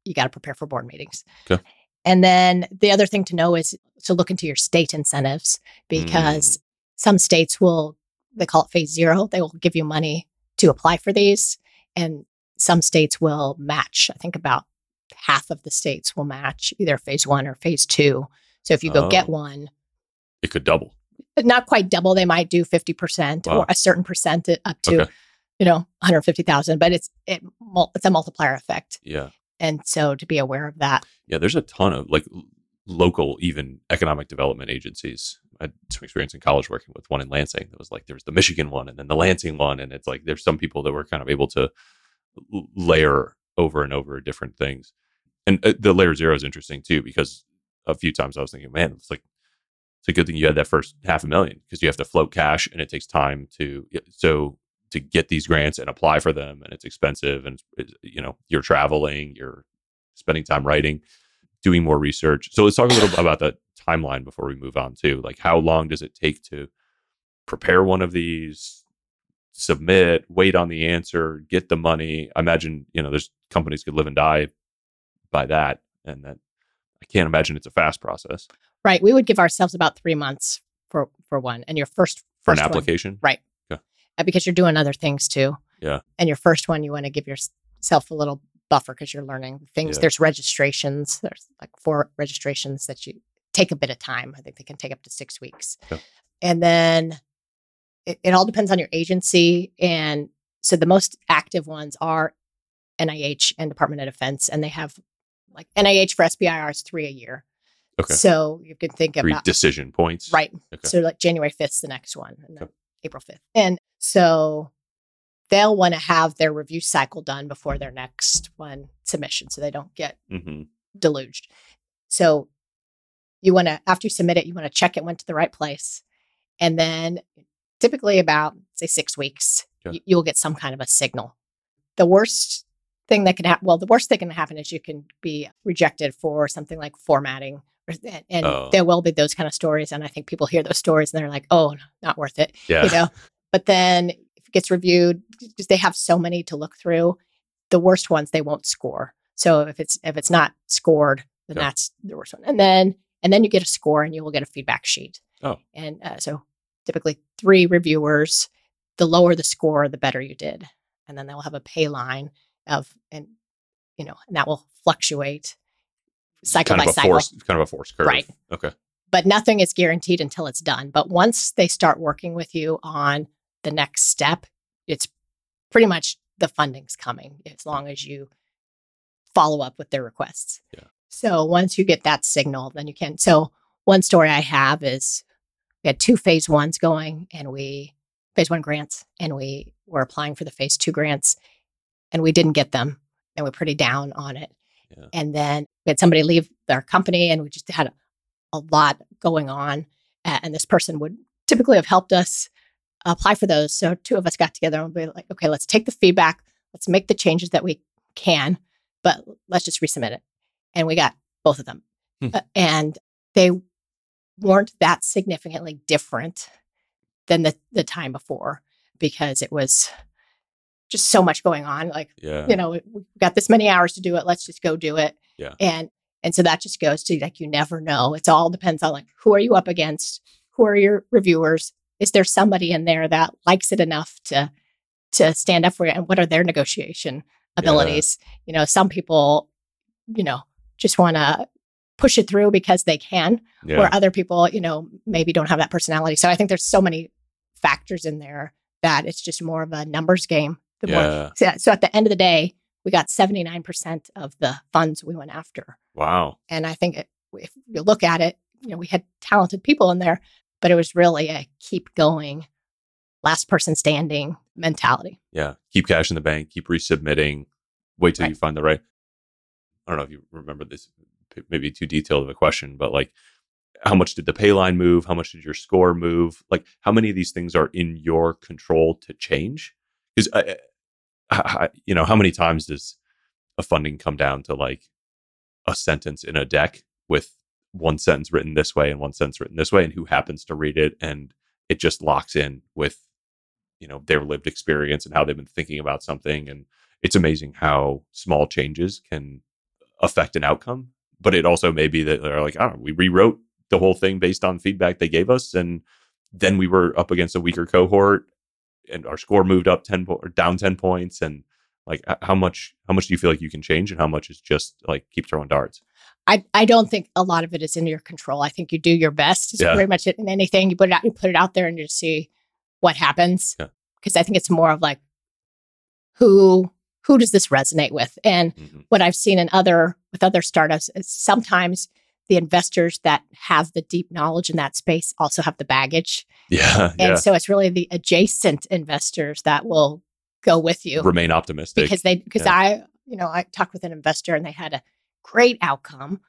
you got to prepare for board meetings. Okay. And then the other thing to know is to look into your state incentives because Mm. some states will they call it phase zero. They will give you money to apply for these. And some states will match. I think about half of the states will match either phase one or phase two. So if you go get Oh. one, it could double. not quite double, they might do 50% Wow. or a certain percent up to, Okay. you know, 150,000, but it's, it, it's a multiplier effect. Yeah. And so to be aware of that. Yeah, there's a ton of like local, even economic development agencies. I had some experience in college working with one in Lansing. That was like there was the Michigan one and then the Lansing one, and it's like there's some people that were kind of able to layer over and over different things. And uh, the layer zero is interesting too because a few times I was thinking, man, it's like it's a good thing you had that first half a million because you have to float cash and it takes time to so to get these grants and apply for them and it's expensive and it's, you know you're traveling, you're spending time writing, doing more research. So let's talk a little about the timeline before we move on too. Like how long does it take to prepare one of these, submit, wait on the answer, get the money? I imagine, you know, there's companies could live and die by that. And that I can't imagine it's a fast process. Right. We would give ourselves about three months for for one. And your first For an first one- application? right? Okay. Uh, because you're doing other things too. Yeah. And your first one, you want to give yourself a little buffer because you're learning things. Yeah. There's registrations. There's like four registrations that you take a bit of time. I think they can take up to six weeks. Okay. And then it, it all depends on your agency. And so the most active ones are NIH and Department of Defense, and they have like NIH for SBIR is three a year. Okay. So you can think Three about decision points. Right. Okay. So like January 5th is the next one, and then Okay. April 5th. And so they'll want to have their review cycle done before their next one submission so they don't get hmm deluged. So you want to, after you submit it, you want to check it went to the right place. And then typically about, say, six weeks, Okay. you, you'll get some kind of a signal. The worst thing that can happen, well, the worst thing can happen is you can be rejected for something like formatting. And, and Oh. there will be those kind of stories. And I think people hear those stories and they're like, oh, not worth it Yeah. you know but then if it gets reviewed because they have so many to look through the worst ones they won't score so if it's if it's not scored then Okay. that's the worst one and then and then you get a score and you will get a feedback sheet Oh. and uh, so typically three reviewers the lower the score the better you did and then they'll have a pay line of and you know and that will fluctuate cycle kind by cycle force, kind of a force curve. Right. Okay. but nothing is guaranteed until it's done. But once they start working with you on the next step, it's pretty much the funding's coming as long as you follow up with their requests. Yeah. So once you get that signal, then you can. So one story I have is we had two phase ones going and we phase one grants and we were applying for the phase two grants and we didn't get them and we're pretty down on it. Yeah. And then we had somebody leave their company and we just had a lot going on. a- And this person would typically have helped us apply for those. So two of us got together and we were like, okay, let's take the feedback, let's make the changes that we can, but let's just resubmit it. And we got both of them. Hmm. Uh, and they weren't that significantly different than the, the time before because it was just so much going on. Like Yeah. you know, we've got this many hours to do it. Let's just go do it. Yeah. And and so that just goes to like you never know. It's all depends on like who are you up against? Who are your reviewers? Is there somebody in there that likes it enough to to stand up for you? And what are their negotiation abilities? You know, some people, you know, just want to push it through because they can, Yeah. or other people, you know, maybe don't have that personality. So I think there's so many factors in there that it's just more of a numbers game. The more yeah. so, so at the end of the day, we got 79% of the funds we went after. Wow. And I think it, if you look at it, you know, we had talented people in there, but it was really a keep going, last person standing mentality. Yeah. Keep cash in the bank, keep resubmitting, wait till Right. you find the right. I don't know if you remember this, maybe too detailed of a question, but like, how much did the pay line move? How much did your score move? Like, how many of these things are in your control to change? Because, uh, you know, how many times does a funding come down to like a sentence in a deck with one sentence written this way and one sentence written this way, and who happens to read it, and it just locks in with you know their lived experience and how they've been thinking about something and it's amazing how small changes can affect an outcome but it also may be that they're like oh we rewrote the whole thing based on feedback they gave us and then we were up against a weaker cohort and our score moved up 10 po- or down 10 points and like how much how much do you feel like you can change and how much is just like keep throwing darts I, I don't think a lot of it is in your control. I think you do your best. It's Yeah. pretty much in anything. You put it out, you put it out there and you just see what happens. Yeah. Because I think it's more of like who who does this resonate with? And Mhm. what I've seen in other with other startups is sometimes the investors that have the deep knowledge in that space also have the baggage. yeah And yeah so it's really the adjacent investors that will go with you remain optimistic because they because Yeah. I you know, I talked with an investor and they had a great outcome.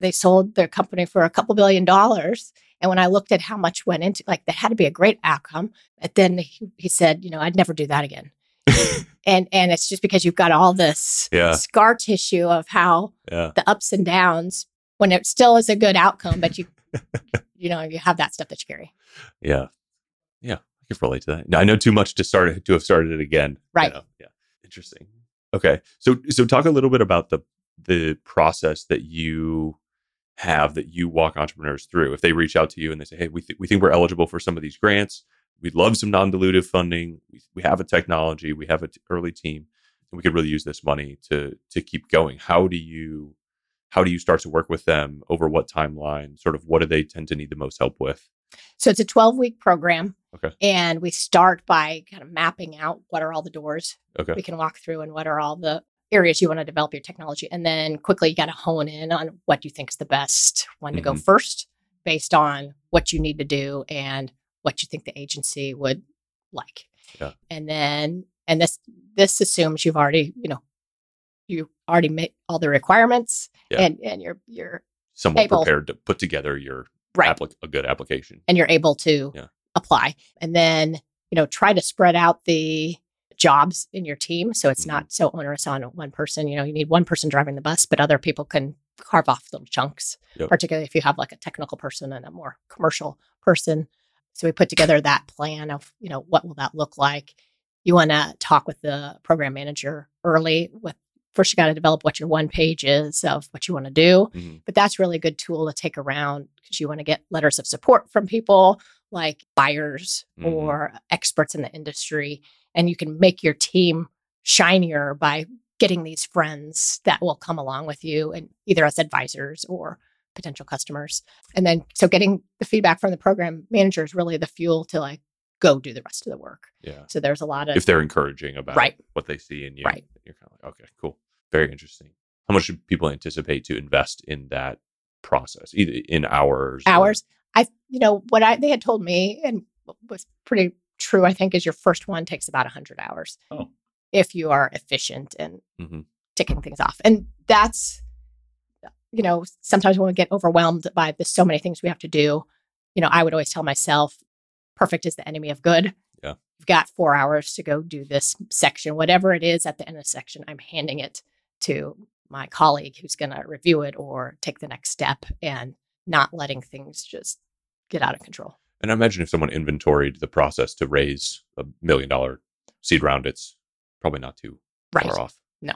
They sold their company for a couple billion dollars. And when I looked at how much went into, like, that had to be a great outcome. But then he, he said, you know, I'd never do that again. and and it's just because you've got all this Yeah. scar tissue of how Yeah. the ups and downs when it still is a good outcome, but you, you know, you have that stuff that you carry. Yeah. Yeah. I can relate to that. I know too much to start to have started it again. you Right. know? Yeah. Interesting. Okay. So so talk a little bit about the the process that you have that you walk entrepreneurs through. If they reach out to you and they say, "Hey, we th- we think we're eligible for some of these grants. We'd love some non-dilutive funding. We, we have a technology. We have an early team, and we could really use this money to to keep going." How do you how do you start to work with them over what timeline? Sort of what do they tend to need the most help with? So it's a 12 week program. Okay. And we start by kind of mapping out what are all the doors Okay. we can walk through and what are all the areas you want to develop your technology. And then quickly you got to hone in on what you think is the best one to go Mhm. first based on what you need to do and what you think the agency would like. Yeah. And then and this this assumes you've already, you know, you already made all the requirements Yeah. and and you're you're somewhat able- prepared to put together your right applic- a good application. and you're able to Yeah. apply and then you know try to spread out the jobs in your team so it's Mhm. not so onerous on one person you know you need one person driving the bus but other people can carve off little chunks Yep. particularly if you have like a technical person and a more commercial person so we put together that plan of you know what will that look like you want to talk with the program manager early with first you got to develop what your one page is of what you want to do Mhm. but that's really a good tool to take around because you want to get letters of support from people like buyers Mhm. or experts in the industry and you can make your team shinier by getting these friends that will come along with you and either as advisors or potential customers and then so getting the feedback from the program manager is really the fuel to like go do the rest of the work Yeah. so there's a lot of If they're encouraging about Right. what they see in you, Right. you're kind of like, okay, cool. Very interesting. How much should people anticipate to invest in that process, either in hours? or- hours. I, you know, what I they had told me and was pretty true. I think is your first one takes about hundred hours. Oh. if you are efficient and Mhm. ticking things off, and that's, you know, sometimes when we get overwhelmed by the so many things we have to do, you know, I would always tell myself, perfect is the enemy of good. Yeah. You've got four hours to go do this section, whatever it is at the end of the section. I'm handing it to my colleague who's going to review it or take the next step and not letting things just get out of control. And I imagine if someone inventoried the process to raise a million dollar seed round, it's probably not too Right. far off. No,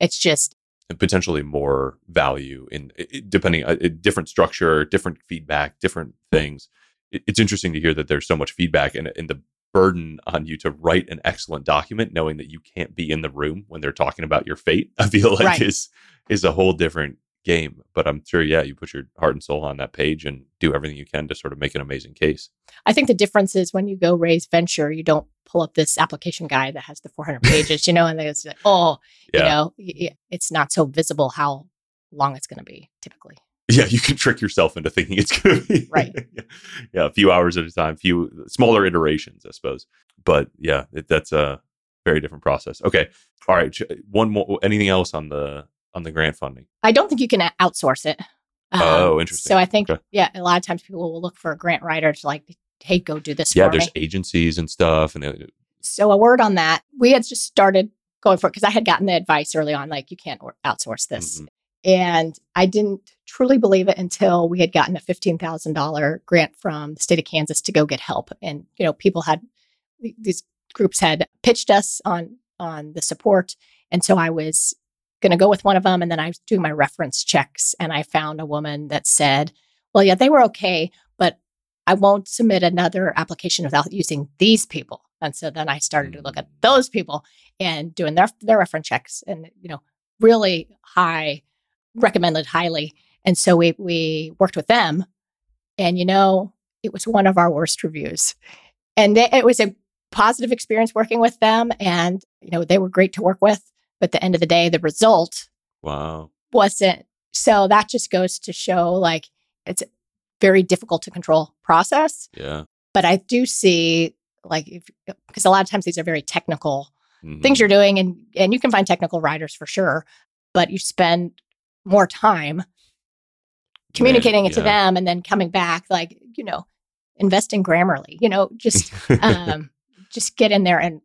it's just, And potentially more value in depending uh, it- different structure, different feedback, different things. It- it's interesting to hear that there's so much feedback and, and the burden on you to write an excellent document, knowing that you can't be in the room when they're talking about your fate. I feel like Right. is is a whole different game. But I'm sure, yeah, you put your heart and soul on that page and do everything you can to sort of make an amazing case. I think the difference is when you go raise venture, you don't pull up this application guide that has the 400 pages, you know, and it's like, oh, Yeah, you know, it's not so visible how long it's going to be typically. yeah, you can trick yourself into thinking it's going to be Right. yeah, a few hours at a time, few smaller iterations, I suppose. But yeah, it, that's a very different process. Okay, all right. One more. Anything else on the on the grant funding? I don't think you can outsource it. Um, Oh, interesting. So I think, Okay. yeah, a lot of times people will look for a grant writer to like, hey, go do this Yeah, there's me. agencies and stuff, and they- So a word on that. We had just started going for it because I had gotten the advice early on, like you can't outsource this. Mhm. And I didn't truly believe it until we had gotten a $15,000 grant from the state of Kansas to go get help. And, you know, people had, these groups had pitched us on, on the support. And so I was going to go with one of them. And then I was doing my reference checks and I found a woman that said, well, yeah, they were okay, but I won't submit another application without using these people. And so then I started to look at mm. those people and doing their, their reference checks and, you know, really high, recommended highly. And so we, we worked with them and, you know, it was one of our worst reviews. And they, it was a positive experience working with them. And, you know, they were great to work with. But at the end of the day, the result wow, wasn't. So that just goes to show like it's a very difficult to control process. yeah, But I do see like because a lot of times these are very technical Mhm. things you're doing and and you can find technical writers for sure but you spend more time communicating it to yeah. them and then coming back like you know invest in grammarly you know just um just get in there and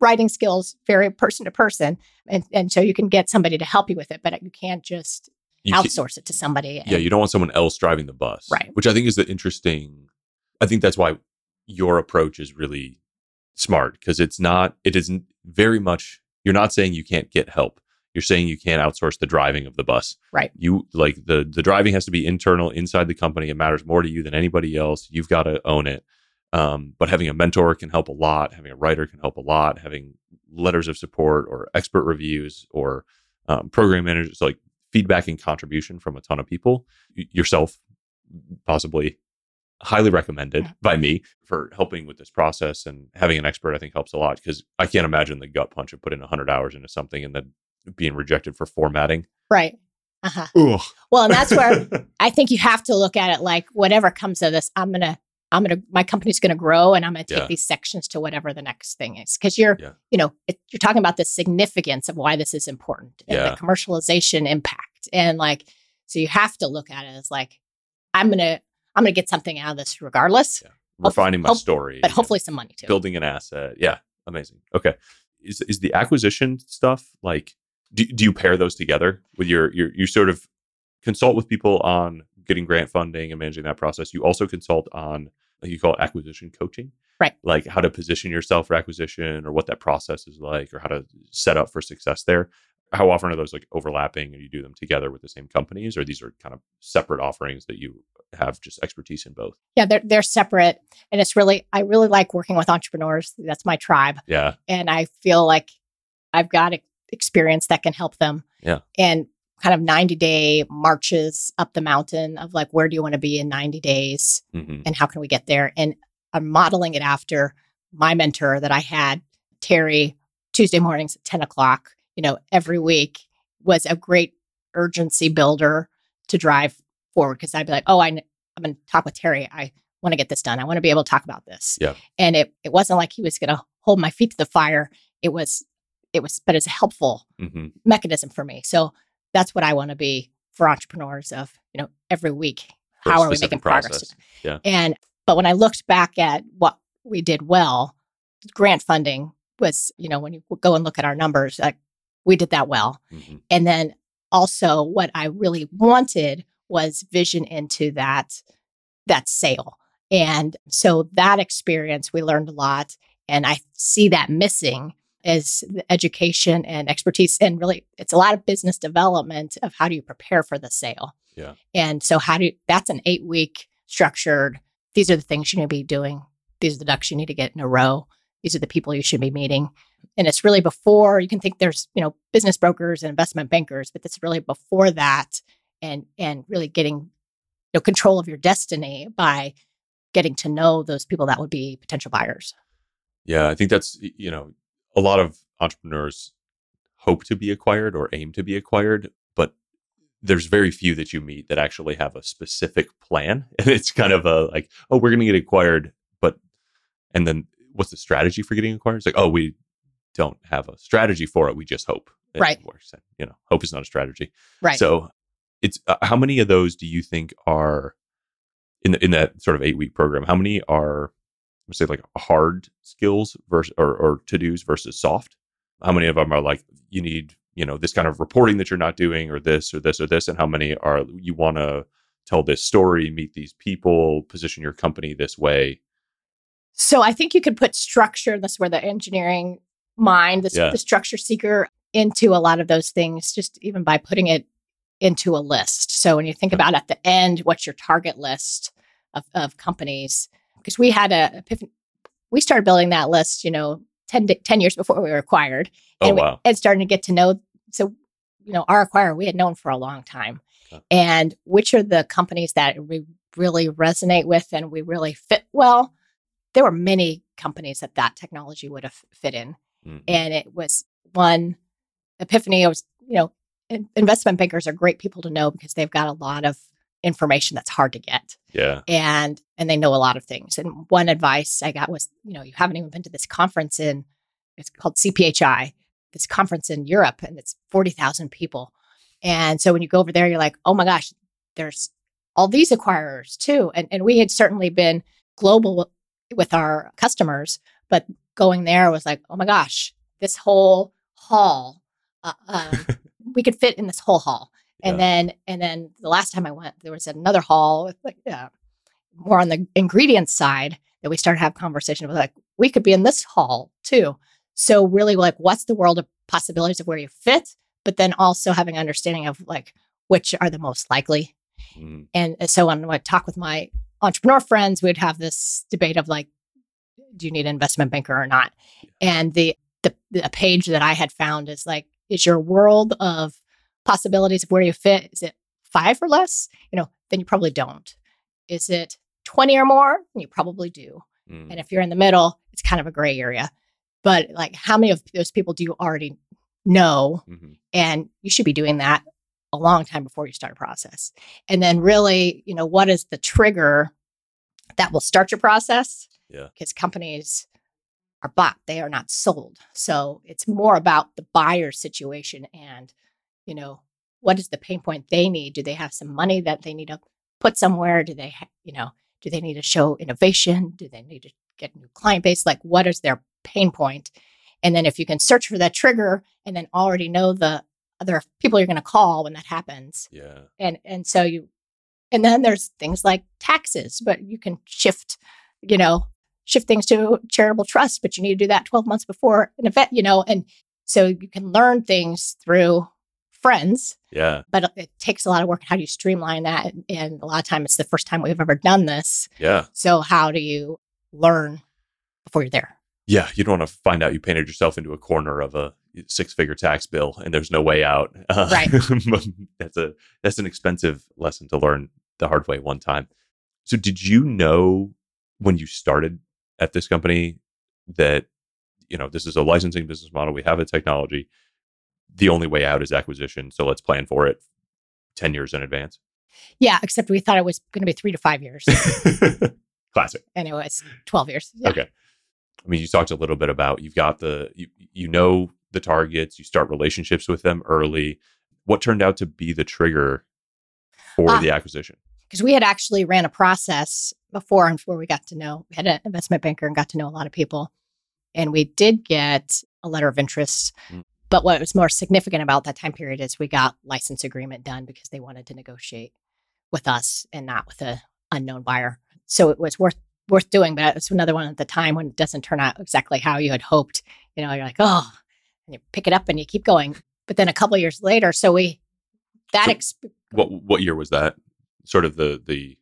writing skills vary person to person and and so you can get somebody to help you with it but you can't just You outsource it to somebody and- yeah, you don't want someone else driving the bus. Right. Which I think is the interesting I think that's why your approach is really smart because it's not it isn't very much you're not saying you can't get help. You're saying you can't outsource the driving of the bus. Right. You like the the driving has to be internal inside the company. It matters more to you than anybody else. You've got to own it. Um, but having a mentor can help a lot. Having a writer can help a lot. Having letters of support or expert reviews or um, program managers like feedback and contribution from a ton of people y- yourself possibly highly recommended by me for helping with this process and having an expert i think helps a lot because i can't imagine the gut punch of putting 100 hours into something and then being rejected for formatting right uh-huh Ugh. well and that's where I think you have to look at it like whatever comes of this, I'm gonna, I'm gonna, my company's gonna grow, and I'm gonna take Yeah. these sections to whatever the next thing is. Because you're, Yeah. you know, it, you're talking about the significance of why this is important and Yeah. the commercialization impact, and like, so you have to look at it as like, I'm gonna, I'm gonna get something out of this regardless, Yeah. refining my hope- story but hopefully some money too. building an asset yeah amazing okay is is the acquisition stuff like do, do you pair those together with your your you sort of consult with people on getting grant funding and managing that process you also consult on like you call it acquisition coaching Right. like how to position yourself for acquisition or what that process is like or how to set up for success there how often are those like overlapping and you do them together with the same companies or these are kind of separate offerings that you have just expertise in both Yeah, they're they're separate, and it's really, I really like working with entrepreneurs. That's my tribe. yeah and I feel like I've got experience that can help them. Yeah. And kind of 90 day marches up the mountain of like, where do you want to be in 90 days hmm and how can we get there? And I'm modeling it after my mentor that I had, Terry, Tuesday mornings at 10 o'clock, you know, every week was a great urgency builder to drive forward. Cause I'd be like, oh, I, I'm going to talk with Terry. I want to get this done. I want to be able to talk about this. Yeah. And it, it wasn't like he was going to hold my feet to the fire. It was, it was, but it's a helpful hmm mechanism for me. So that's what I want to be for entrepreneurs of, you know, every week. For How are we making progress? Yeah. And, but when I looked back at what we did well, grant funding was, you know, when you go and look at our numbers, like we did that well. Mhm. And then also what I really wanted was vision into that, that sale. And so that experience, we learned a lot. And I see that missing is the education and expertise. And really, it's a lot of business development of how do you prepare for the sale. Yeah. And so, how do you, that's an eight week structured, these are the things you need to be doing. These are the ducks you need to get in a row. These are the people you should be meeting. And it's really before you can think there's, you know, business brokers and investment bankers, but it's really before that and and really getting you know control of your destiny by getting to know those people that would be potential buyers. Yeah, I think that's you know a lot of entrepreneurs hope to be acquired or aim to be acquired, but there's very few that you meet that actually have a specific plan, and it's kind of a like, oh, we're going to get acquired, but and then what's the strategy for getting acquired? It's like, oh, we don't have a strategy for it. We just hope. It Right. works. And, you know, hope is not a strategy. Right. So it's uh, how many of those do you think are in the, in that sort of eight week program? How many are say like hard skills versus or, or to dos versus soft? How many of them are like you need you know this kind of reporting that you're not doing or this or this or this, and how many are you want to tell this story, meet these people, position your company this way? So I think you could put structure, that's where the engineering mind, the, Yeah. the structure seeker into a lot of those things, just even by putting it into a list. So when you think about at the end, what's your target list of, of companies? Because we had a, epiphany- we started building that list, you know, 10, 10 years before we were acquired. Oh and, we- and starting to get to know, so, you know, our acquirer, we had known for a long time. Okay. And which are the companies that we really resonate with and we really fit well? There were many companies that that technology would have fit in Mhm. and it was one epiphany i was you know in- investment bankers are great people to know because they've got a lot of information that's hard to get yeah, and and they know a lot of things and one advice i got was you know you haven't even been to this conference in it's called CPHI, this conference in Europe, and it's 40,000 people. And so when you go over there, you're like, oh my gosh, there's all these acquirers too. And, and we had certainly been global with our customers, but going there was like, oh my gosh, this whole hall, uh, um, we could fit in this whole hall. And Yeah. then, and then the last time I went, there was another hall with like uh, more on the ingredients side that we started to have conversation with like we could be in this hall too. So really, like, what's the world of possibilities of where you fit, but then also having understanding of like which are the most likely Mm, and so when I talk with my entrepreneur friends, we'd have this debate of like, do you need an investment banker or not? And the the, the page that I had found is like, is your world of possibilities of where you fit? Is it five or less? You know, then you probably don't. Is it 20 or more? You probably do. mm, And if you're in the middle, it's kind of a gray area. But like, how many of those people do you already know mhm. and you should be doing that a long time before you start a process and then really you know what is the trigger that will start your process Yeah. because companies are bought they are not sold so it's more about the buyer situation and you know what is the pain point they need? Do they have some money that they need to put somewhere? Do they ha- you know do they need to show innovation? Do they need to get a new client base? Like what is their pain point? And then if you can search for that trigger and then already know the other people you're going to call when that happens Yeah. and and so you and then there's things like taxes but you can shift you know shift things to charitable trust but you need to do that 12 months before an event you know and so you can learn things through friends Yeah. but it- takes a lot of work how do you streamline that and, and a lot of time it's the first time we've ever done this Yeah. so how do you learn before you're there Yeah. You don't want to find out you painted yourself into a corner of a six figure tax bill and there's no way out. Uh, Right. that's a that's an expensive lesson to learn the hard way one time. So did you know when you started at this company that you know this is a licensing business model, we have a technology, the only way out is acquisition, so let's plan for it 10 years in advance. yeah except we thought it was going to be three to five years Classic. and it was 12 years yeah. Okay. I mean, you talked a little bit about you've got the you you know the targets, you start relationships with them early. What turned out to be the trigger for Ah. the acquisition? because we had actually ran a process before and where we got to know we had an investment banker and got to know a lot of people and we did get a letter of interest Mm. But what was more significant about that time period is we got license agreement done because they wanted to negotiate with us and not with a unknown buyer so it was worth worth doing but it's another one at the time when it doesn't turn out exactly how you had hoped you know you're like oh and you pick it up and you keep going but then a couple years later so we that So- exp- What what year was that? Sort of the the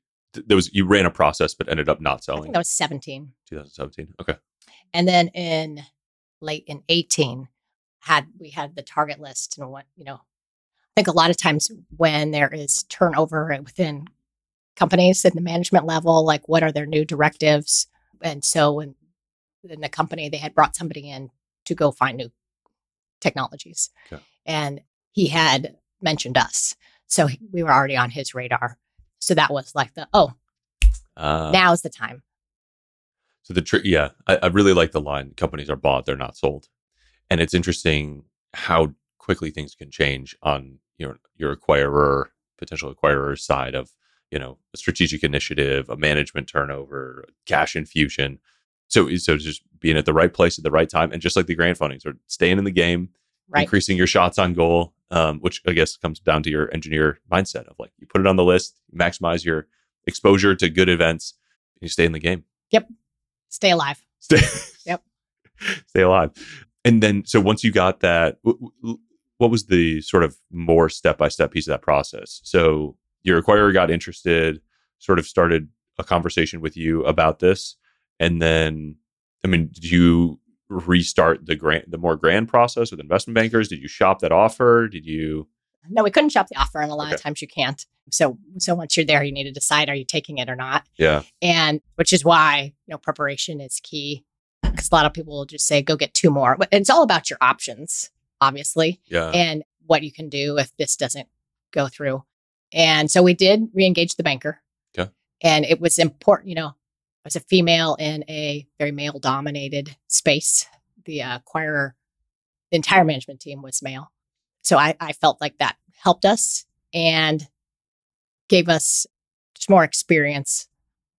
there was you ran a process but ended up not selling. that was 17 2017. Okay. and then in late in 18 had we had the target list and what you know i think a lot of times when there is turnover within companies at the management level like what are their new directives? And so when in the company they had brought somebody in to go find new technologies. Okay. and he had mentioned us. So we were already on his radar. So that was like the oh Uh, now's the time. So the trick, yeah, I, I really like the line: companies are bought, they're not sold. And it's interesting how quickly things can change on your your acquirer, potential acquirer side of you know a strategic initiative, a management turnover, cash infusion. So so just being at the right place at the right time, and just like the grant funding, so staying in the game, right increasing your shots on goal, um, which I guess comes down to your engineer mindset of like you put it on the list, maximize your exposure to good events, and you stay in the game Yep. stay alive stay Yep. stay alive and then so once you got that what was the sort of more step-by-step piece of that process so your acquirer got interested sort of started a conversation with you about this and then i mean did you restart the grant the more grand process with investment bankers did you shop that offer did you No, we couldn't shop the offer, and a lot Okay. of times you can't. So, so once you're there, you need to decide: are you taking it or not? yeah And which is why you know preparation is key, because a lot of people will just say, "Go get two more," but it's all about your options, obviously, yeah and what you can do if this doesn't go through. And so we did re-engage the banker. Okay. And it was important, you know, as a female in a very male-dominated space, the uh, acquirer, the entire management team was male. So I, I felt like that helped us and gave us just more experience.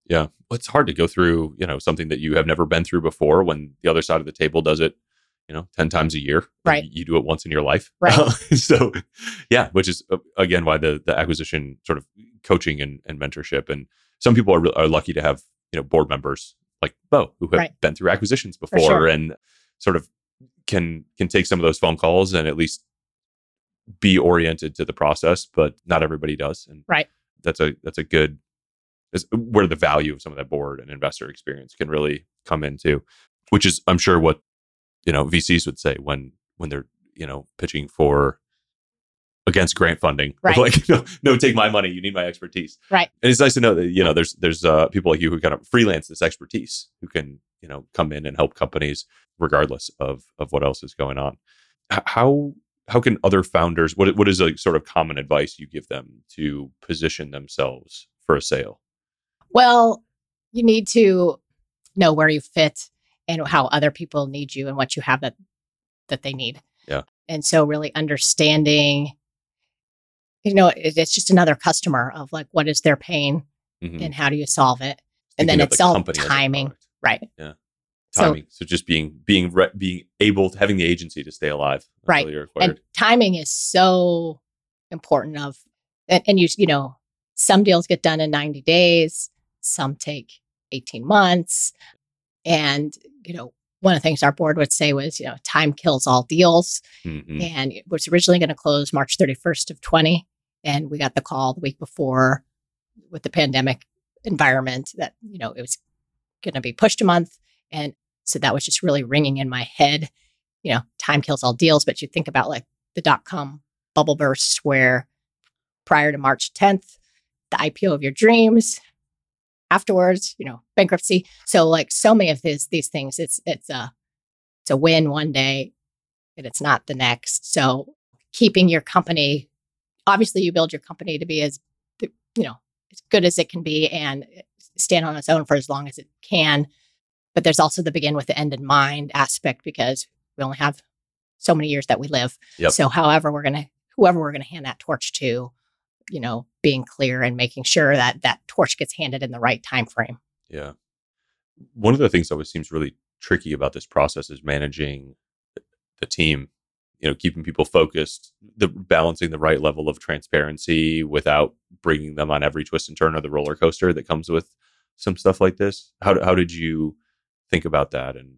Yeah. It's hard to go through, you know, something that you have never been through before when the other side of the table does it, you know, 10 times a year. Right. You, do it once in your life. Right. so, yeah, which is, uh, again, why the, the acquisition sort of coaching and, and mentorship. And some people are, re- are lucky to have, you know, board members like Bo who have Right. been through acquisitions before sure. and sort of can can take some of those phone calls and at least be oriented to the process, but not everybody does. And Right. that's a that's a good is where the value of some of that board and investor experience can really come into, which is I'm sure what you know VCs would say when when they're you know pitching for against grant funding Right. like no, no take my money you need my expertise Right. and it's nice to know that you know there's there's uh, people like you who kind of freelance this expertise who can you know come in and help companies regardless of of what else is going on H- how how can other founders what what is a sort of common advice you give them to position themselves for a sale Well, you need to know where you fit and how other people need you and what you have that that they need. Yeah. And so really understanding you know, it, it's just another customer of like what is their pain Mhm. and how do you solve it? And then of the it's all timing. Right. Yeah. timing so, just being being re- being able to having the agency to stay alive Right. you're. And timing is so important of and, and you you know, some deals get done in 90 days, some take 18 months. And, you know, one of the things our board would say was, you know, time kills all deals. Mhm. and it was originally going to close March 31st of 20 and we got the call the week before with the pandemic environment that you know it was going to be pushed a month and so that was just really ringing in my head you know time kills all deals but you think about like the dot com bubble burst where prior to March 10th the IPO of your dreams afterwards you know bankruptcy so like so many of these these things it's it's a it's a win one day and it's not the next. So keeping your company, obviously you build your company to be as, you know, as good as it can be and eh, stand on its own for as long as it can. But there's also the begin with the end in mind aspect because we only have so many years that we live. Yep. So however we're to, whoever we're going to hand that torch to, you know, being clear and making sure that that torch gets handed in the right time frame. Yeah. One of the things that always seems really tricky about this process is managing the team, you know, keeping people focused, the balancing the right level of transparency without bringing them on every twist and turn of the roller coaster that comes with some stuff like this. How how did you think about that and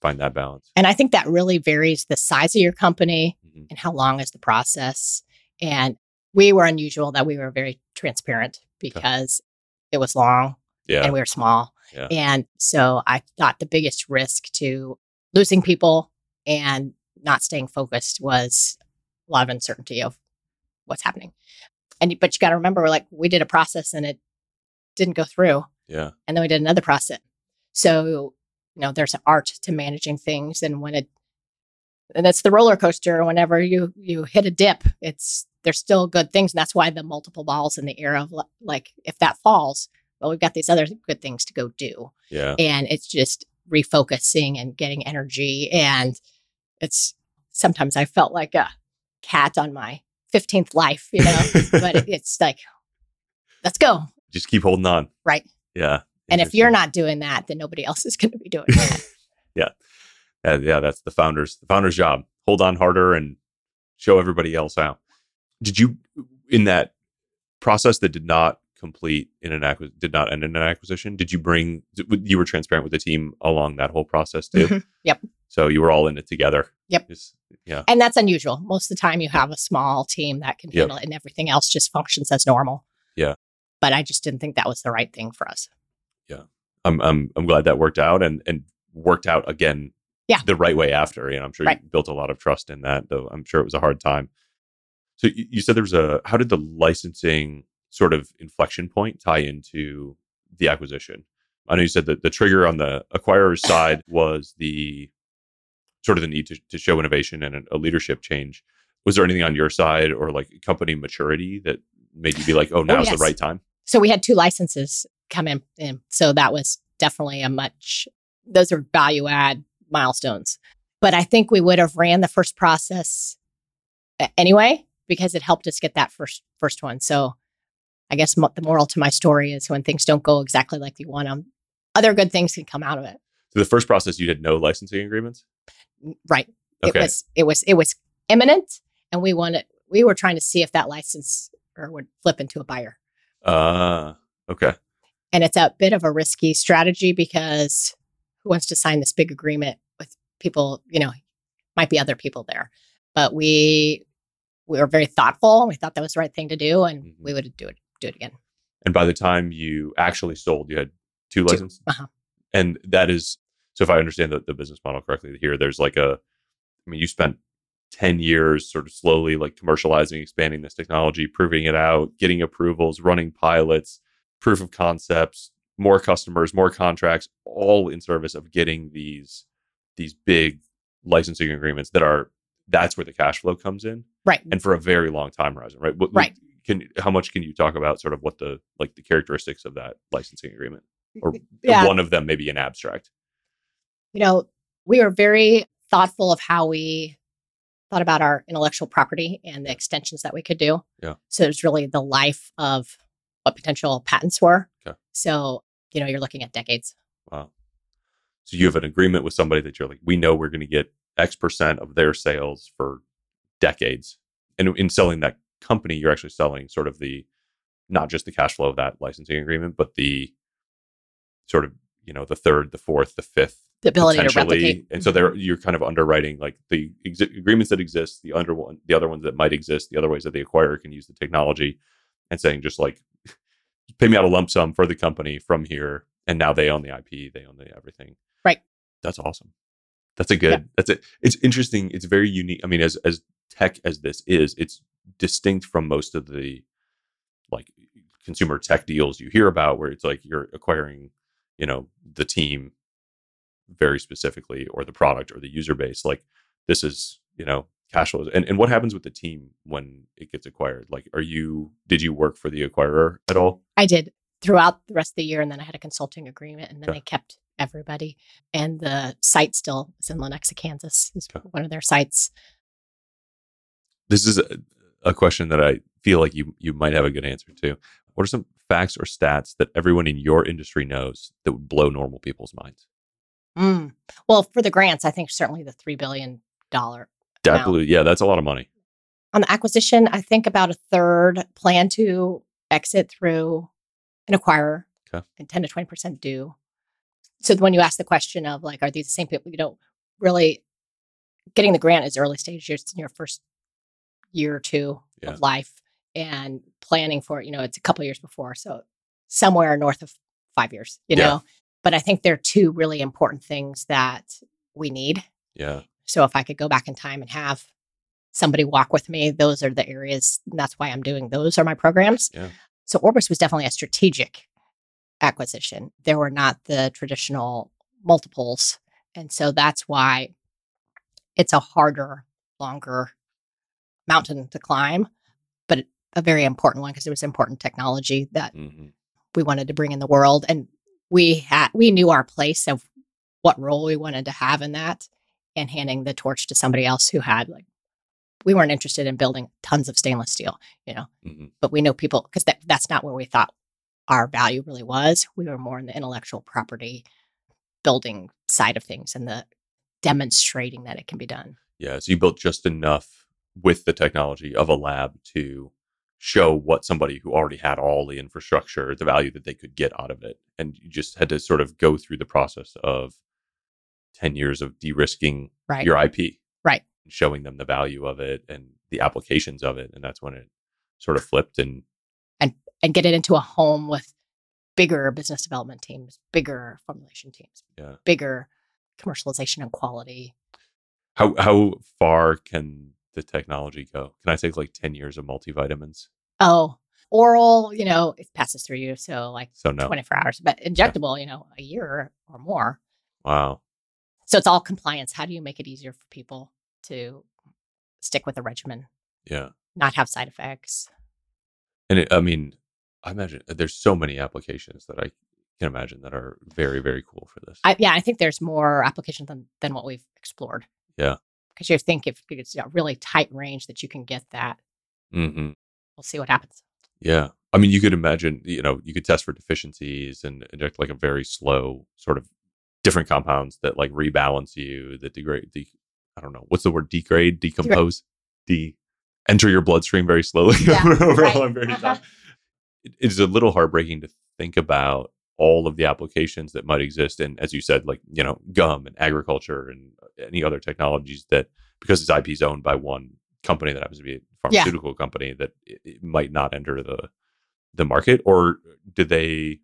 find that balance? And I think that really varies the size of your company, Mhm. and how long is the process. And we were unusual that we were very transparent because it was long Yeah. and we were small. Yeah. And so I thought the biggest risk to losing people and not staying focused was a lot of uncertainty of what's happening. And but you got to remember, like we did a process and it didn't go through, yeah. and then we did another process. So you know, there's an art to managing things, and when it and that's the roller coaster. Whenever you you hit a dip, it's there's still good things, and that's why the multiple balls in the air of like if that falls, well, we've got these other good things to go do, Yeah. and it's just refocusing and getting energy, and it's sometimes I felt like a cat on my 15th life, you know, but it, it's like let's go, Just keep holding on. right? Yeah. And if you're not doing that, then nobody else is going to be doing that. yeah, yeah, that's the founder's the founder's job. Hold on harder and show everybody else how. Did you in that process that did not complete in an acquisition, did not end in an acquisition? Did you bring you were transparent with the team along that whole process too? Mhm. Yep. So you were all in it together. Yep. Just- yeah. And that's unusual. Most of the time, you have a small team that can Yep. handle it, and everything else just functions as normal. Yeah. But I just didn't think that was the right thing for us. Yeah i'm I'm I'm glad that worked out and and worked out again. Yeah. The right way after. You know, I'm sure Right. you built a lot of trust in that, though. I'm sure it was a hard time. So you, you said there was a. How did the licensing sort of inflection point tie into the acquisition? I know you said that the trigger on the acquirer's side was the sort of the need to, to show innovation and a, a leadership change. Was there anything on your side or like company maturity that made you be like, oh, oh now's yes. the right time? So we had two licenses come in, in. So that was definitely a much, those are value add milestones. But I think we would have ran the first process anyway because it helped us get that first first one. So I guess mo- the moral to my story is when things don't go exactly like you want them, other good things can come out of it. So the first process, you had no licensing agreements. Right. Okay. It was it was it was imminent and we wanted we were trying to see if that license or would flip into a buyer. Ah. okay. And it's a bit of a risky strategy because who wants to sign this big agreement with people, you know, might be other people there. But we we were very thoughtful. We thought that was the right thing to do and Mhm. we would do it do it again. And by the time you actually sold, you had two Two. licenses. Uh-huh. And that is so. If I understand the, the business model correctly, here there's like a. I mean, you spent ten years sort of slowly like commercializing, expanding this technology, proving it out, getting approvals, running pilots, proof of concepts, more customers, more contracts, all in service of getting these these big licensing agreements that are. That's where the cash flow comes in, Right. and for a very long time horizon, right? What, Right. Can how much can you talk about sort of what the like the characteristics of that licensing agreement? or Yeah. one of them maybe an abstract. you know, we were very thoughtful of how we thought about our intellectual property and the extensions that we could do. Yeah. So it was really the life of what potential patents were. Okay. So, you know, you're looking at decades. Wow. So you have an agreement with somebody that you're like, we know we're going to get X percent of their sales for decades. And in selling that company, you're actually selling sort of the not just the cash flow of that licensing agreement, but the sort of, you know, the third, the fourth, the fifth The ability to replicate. And so there mm-hmm. you're kind of underwriting like the exi- agreements that exist, the under one, the other ones that might exist, the other ways that the acquirer can use the technology, and saying just like pay me out a lump sum for the company from here, and now they own the IP, they own the everything. Right. That's awesome. That's a good. That's it. It's interesting. It's very unique. I mean, as as tech as this is, it's distinct from most of the like consumer tech deals you hear about, where it's like you're acquiring, you know, the team very specifically or the product or the user base like this is you know cash flows and, and what happens with the team when it gets acquired like are you did you work for the acquirer at all I did throughout the rest of the year. And then I had a consulting agreement and then Okay. they kept everybody. And the site still is in Lenexa, Kansas, is Okay. one of their sites. This is a, a question that i feel like you you might have a good answer to what are some facts or stats that everyone in your industry knows that would blow normal people's minds Mm. Well, for the grants, I think certainly the $3 billion that Wow. blew yeah that's a lot of money on the acquisition, I think about a third plan to exit through an acquirer Okay. and 10 to 20% do. So when you ask the question of like, are these the same people? You know, really getting the grant is early stage years in your first year or two Yeah. of life and planning for it, you know, it's a couple years before. So somewhere north of five years, you Yeah. know. But I think there are two really important things that we need yeah so if I could go back in time and have somebody walk with me, those are the areas. And that's why I'm doing those are my programs. Yeah. So Orbis was definitely a strategic acquisition. There were not the traditional multiples. And so that's why it's a harder, longer mountain to climb, but a very important one because it was important technology that hmm we wanted to bring in the world and we had we knew our place of what role we wanted to have in that and handing the torch to somebody else who had like we weren't interested in building tons of stainless steel you know hmm but we know people because that, that's not where we thought our value really was. We were more in the intellectual property building side of things and the demonstrating that it can be done. Yeah. So you built just enough with the technology of a lab to show what somebody who already had all the infrastructure, the value that they could get out of it. And you just had to sort of go through the process of 10 years of de risking right your IP, Right. showing them the value of it and the applications of it. And that's when it sort of flipped. and And and get it into a home with bigger business development teams bigger formulation teams Yeah. bigger commercialization and quality how, how far can the technology go? Can I take like 10 years of multivitamins? Oh, oral, you know, it passes through you. So like So no. 24 hours, but injectable, you know, a year or more. Wow. So it's all compliance. How do you make it easier for people to stick with a regimen, Yeah. not have side effects? And it, I mean, I imagine uh, there's so many applications that I can imagine that are very, very cool for this. I, yeah, I think there's more applications than, than what we've explored. Yeah. Because you think if it's a really tight range that you can get that. hmm We'll see what happens. Yeah. I mean, you could imagine, you know, you could test for deficiencies and inject like a very slow sort of different compounds that like rebalance you, that degrade, de- I don't know, what's the word? Degrade, decompose, de enter your bloodstream very slowly Yeah, over right. a long period of Uh-huh. time. It- it's a little heartbreaking to think about all of the applications that might exist. And as you said, like, you know, gum and agriculture and any other technologies that, because its IP is owned by one company that happens to be a Yeah. pharmaceutical company, that it, it might not enter the the market, or do they?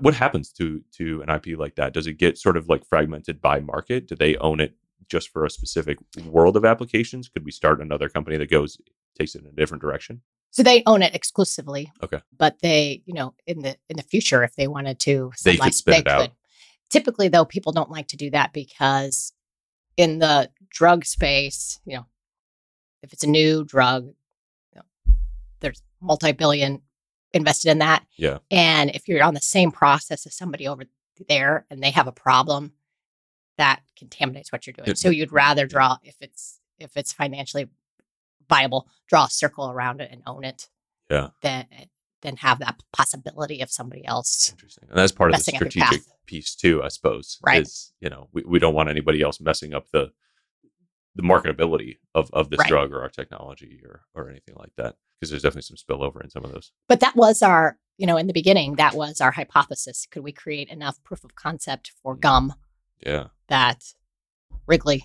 What happens to to an IP like that? Does it get sort of like fragmented by market? Do they own it just for a specific world of applications? Could we start another company that goes takes it in a different direction? So they own it exclusively. Okay. But they, you know, in the in the future, if they wanted to, They could spin it out. Typically, though, people don't like to do that because in the drug space, you know, if it's a new drug, you know, there's multi-billion invested in that. Yeah. And if you're on the same process as somebody over there and they have a problem, that contaminates what you're doing. It- so you'd rather draw if it's if it's financially viable, draw a circle around it and own it. Yeah. Than than have that possibility of somebody else. Interesting. And that's part of the Messing up your strategic piece too, I suppose. Right. Is you know we, we don't want anybody else messing up the the marketability of, of this Right. drug or our technology or or anything like that. Because there's definitely some spillover in some of those. But that was our, you know, in the beginning, that was our hypothesis. Could we create enough proof of concept for mm-hmm. gum Yeah. that Wrigley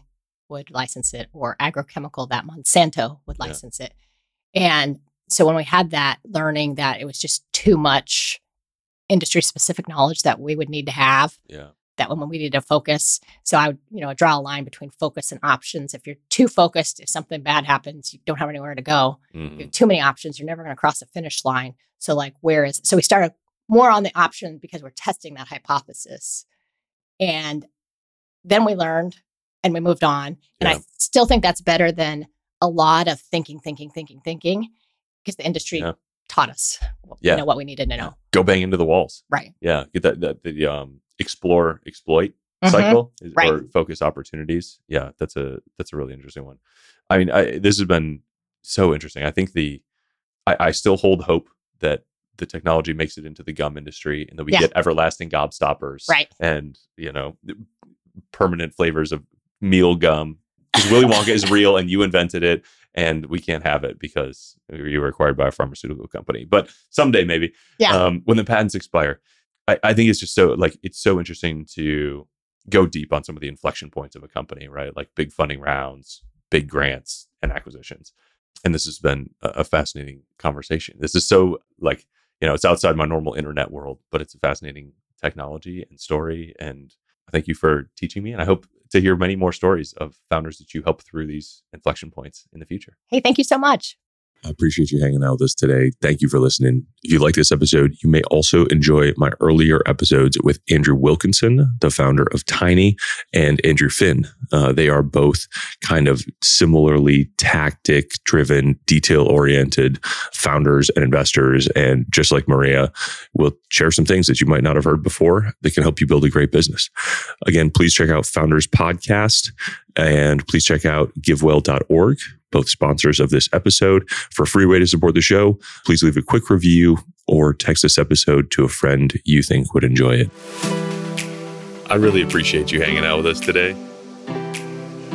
would license it or agrochemical that Monsanto would Yeah. license it. And so when we had that learning that it was just too much industry specific knowledge that we would need to have Yeah. that when we needed to focus. So I would, you know, draw a line between focus and options. If you're too focused, if something bad happens, you don't have anywhere to go. Mhm. You have too many options, you're never going to cross the finish line. So like where is so we started more on the option because we're testing that hypothesis. And then we learned and we moved on. And Yeah. I still think that's better than a lot of thinking, thinking, thinking, thinking, because the industry Yeah. taught us Yeah. you know what we needed to know. Go bang into the walls. Right. Yeah. Get that, that the um explore, exploit Mhm. cycle is- Right. or focus opportunities. Yeah, that's a that's a really interesting one. I mean, I, this has been so interesting. I think the I, I still hold hope that the technology makes it into the gum industry and that we Yeah. get everlasting gobstoppers, Right. And you know, permanent flavors of meal gum. Because Willy Wonka is real and you invented it, and we can't have it because you were acquired by a pharmaceutical company. But someday, maybe, Yeah. um, when the patents expire, I, I think it's just so like it's so interesting to go deep on some of the inflection points of a company, right? Like big funding rounds, big grants, and acquisitions. And this has been a, a fascinating conversation. This is so like you know it's outside my normal internet world, but it's a fascinating technology and story. And thank you for teaching me, and I hope to hear many more stories of founders that you help through these inflection points in the future. Hey, thank you so much. I appreciate you hanging out with us today. Thank you for listening. If you like this episode, you may also enjoy my earlier episodes with Andrew Wilkinson, the founder of Tiny, and Andrew Finn. Uh, they are both kind of similarly tactic driven, detail oriented founders and investors. And just like Maria, will share some things that you might not have heard before that can help you build a great business. Again, please check out Founders Podcast and please check out givewell.org both sponsors of this episode. For a free way to support the show, please leave a quick review or text this episode to a friend you think would enjoy it. I really appreciate you hanging out with us today.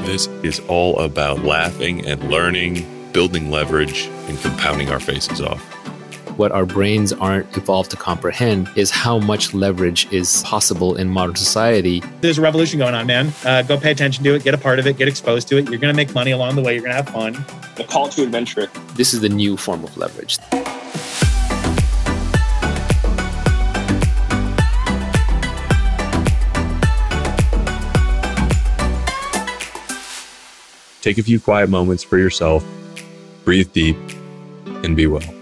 This is all about laughing and learning, building leverage, and compounding our faces off. What our brains aren't evolved to comprehend is how much leverage is possible in modern society. There's a revolution going on, man. Uh, go pay attention to it, get a part of it, get exposed to it. You're going to make money along the way. You're going to have fun. the call to adventure. This is the new form of leverage. Take a few quiet moments for yourself, breathe deep, and be well.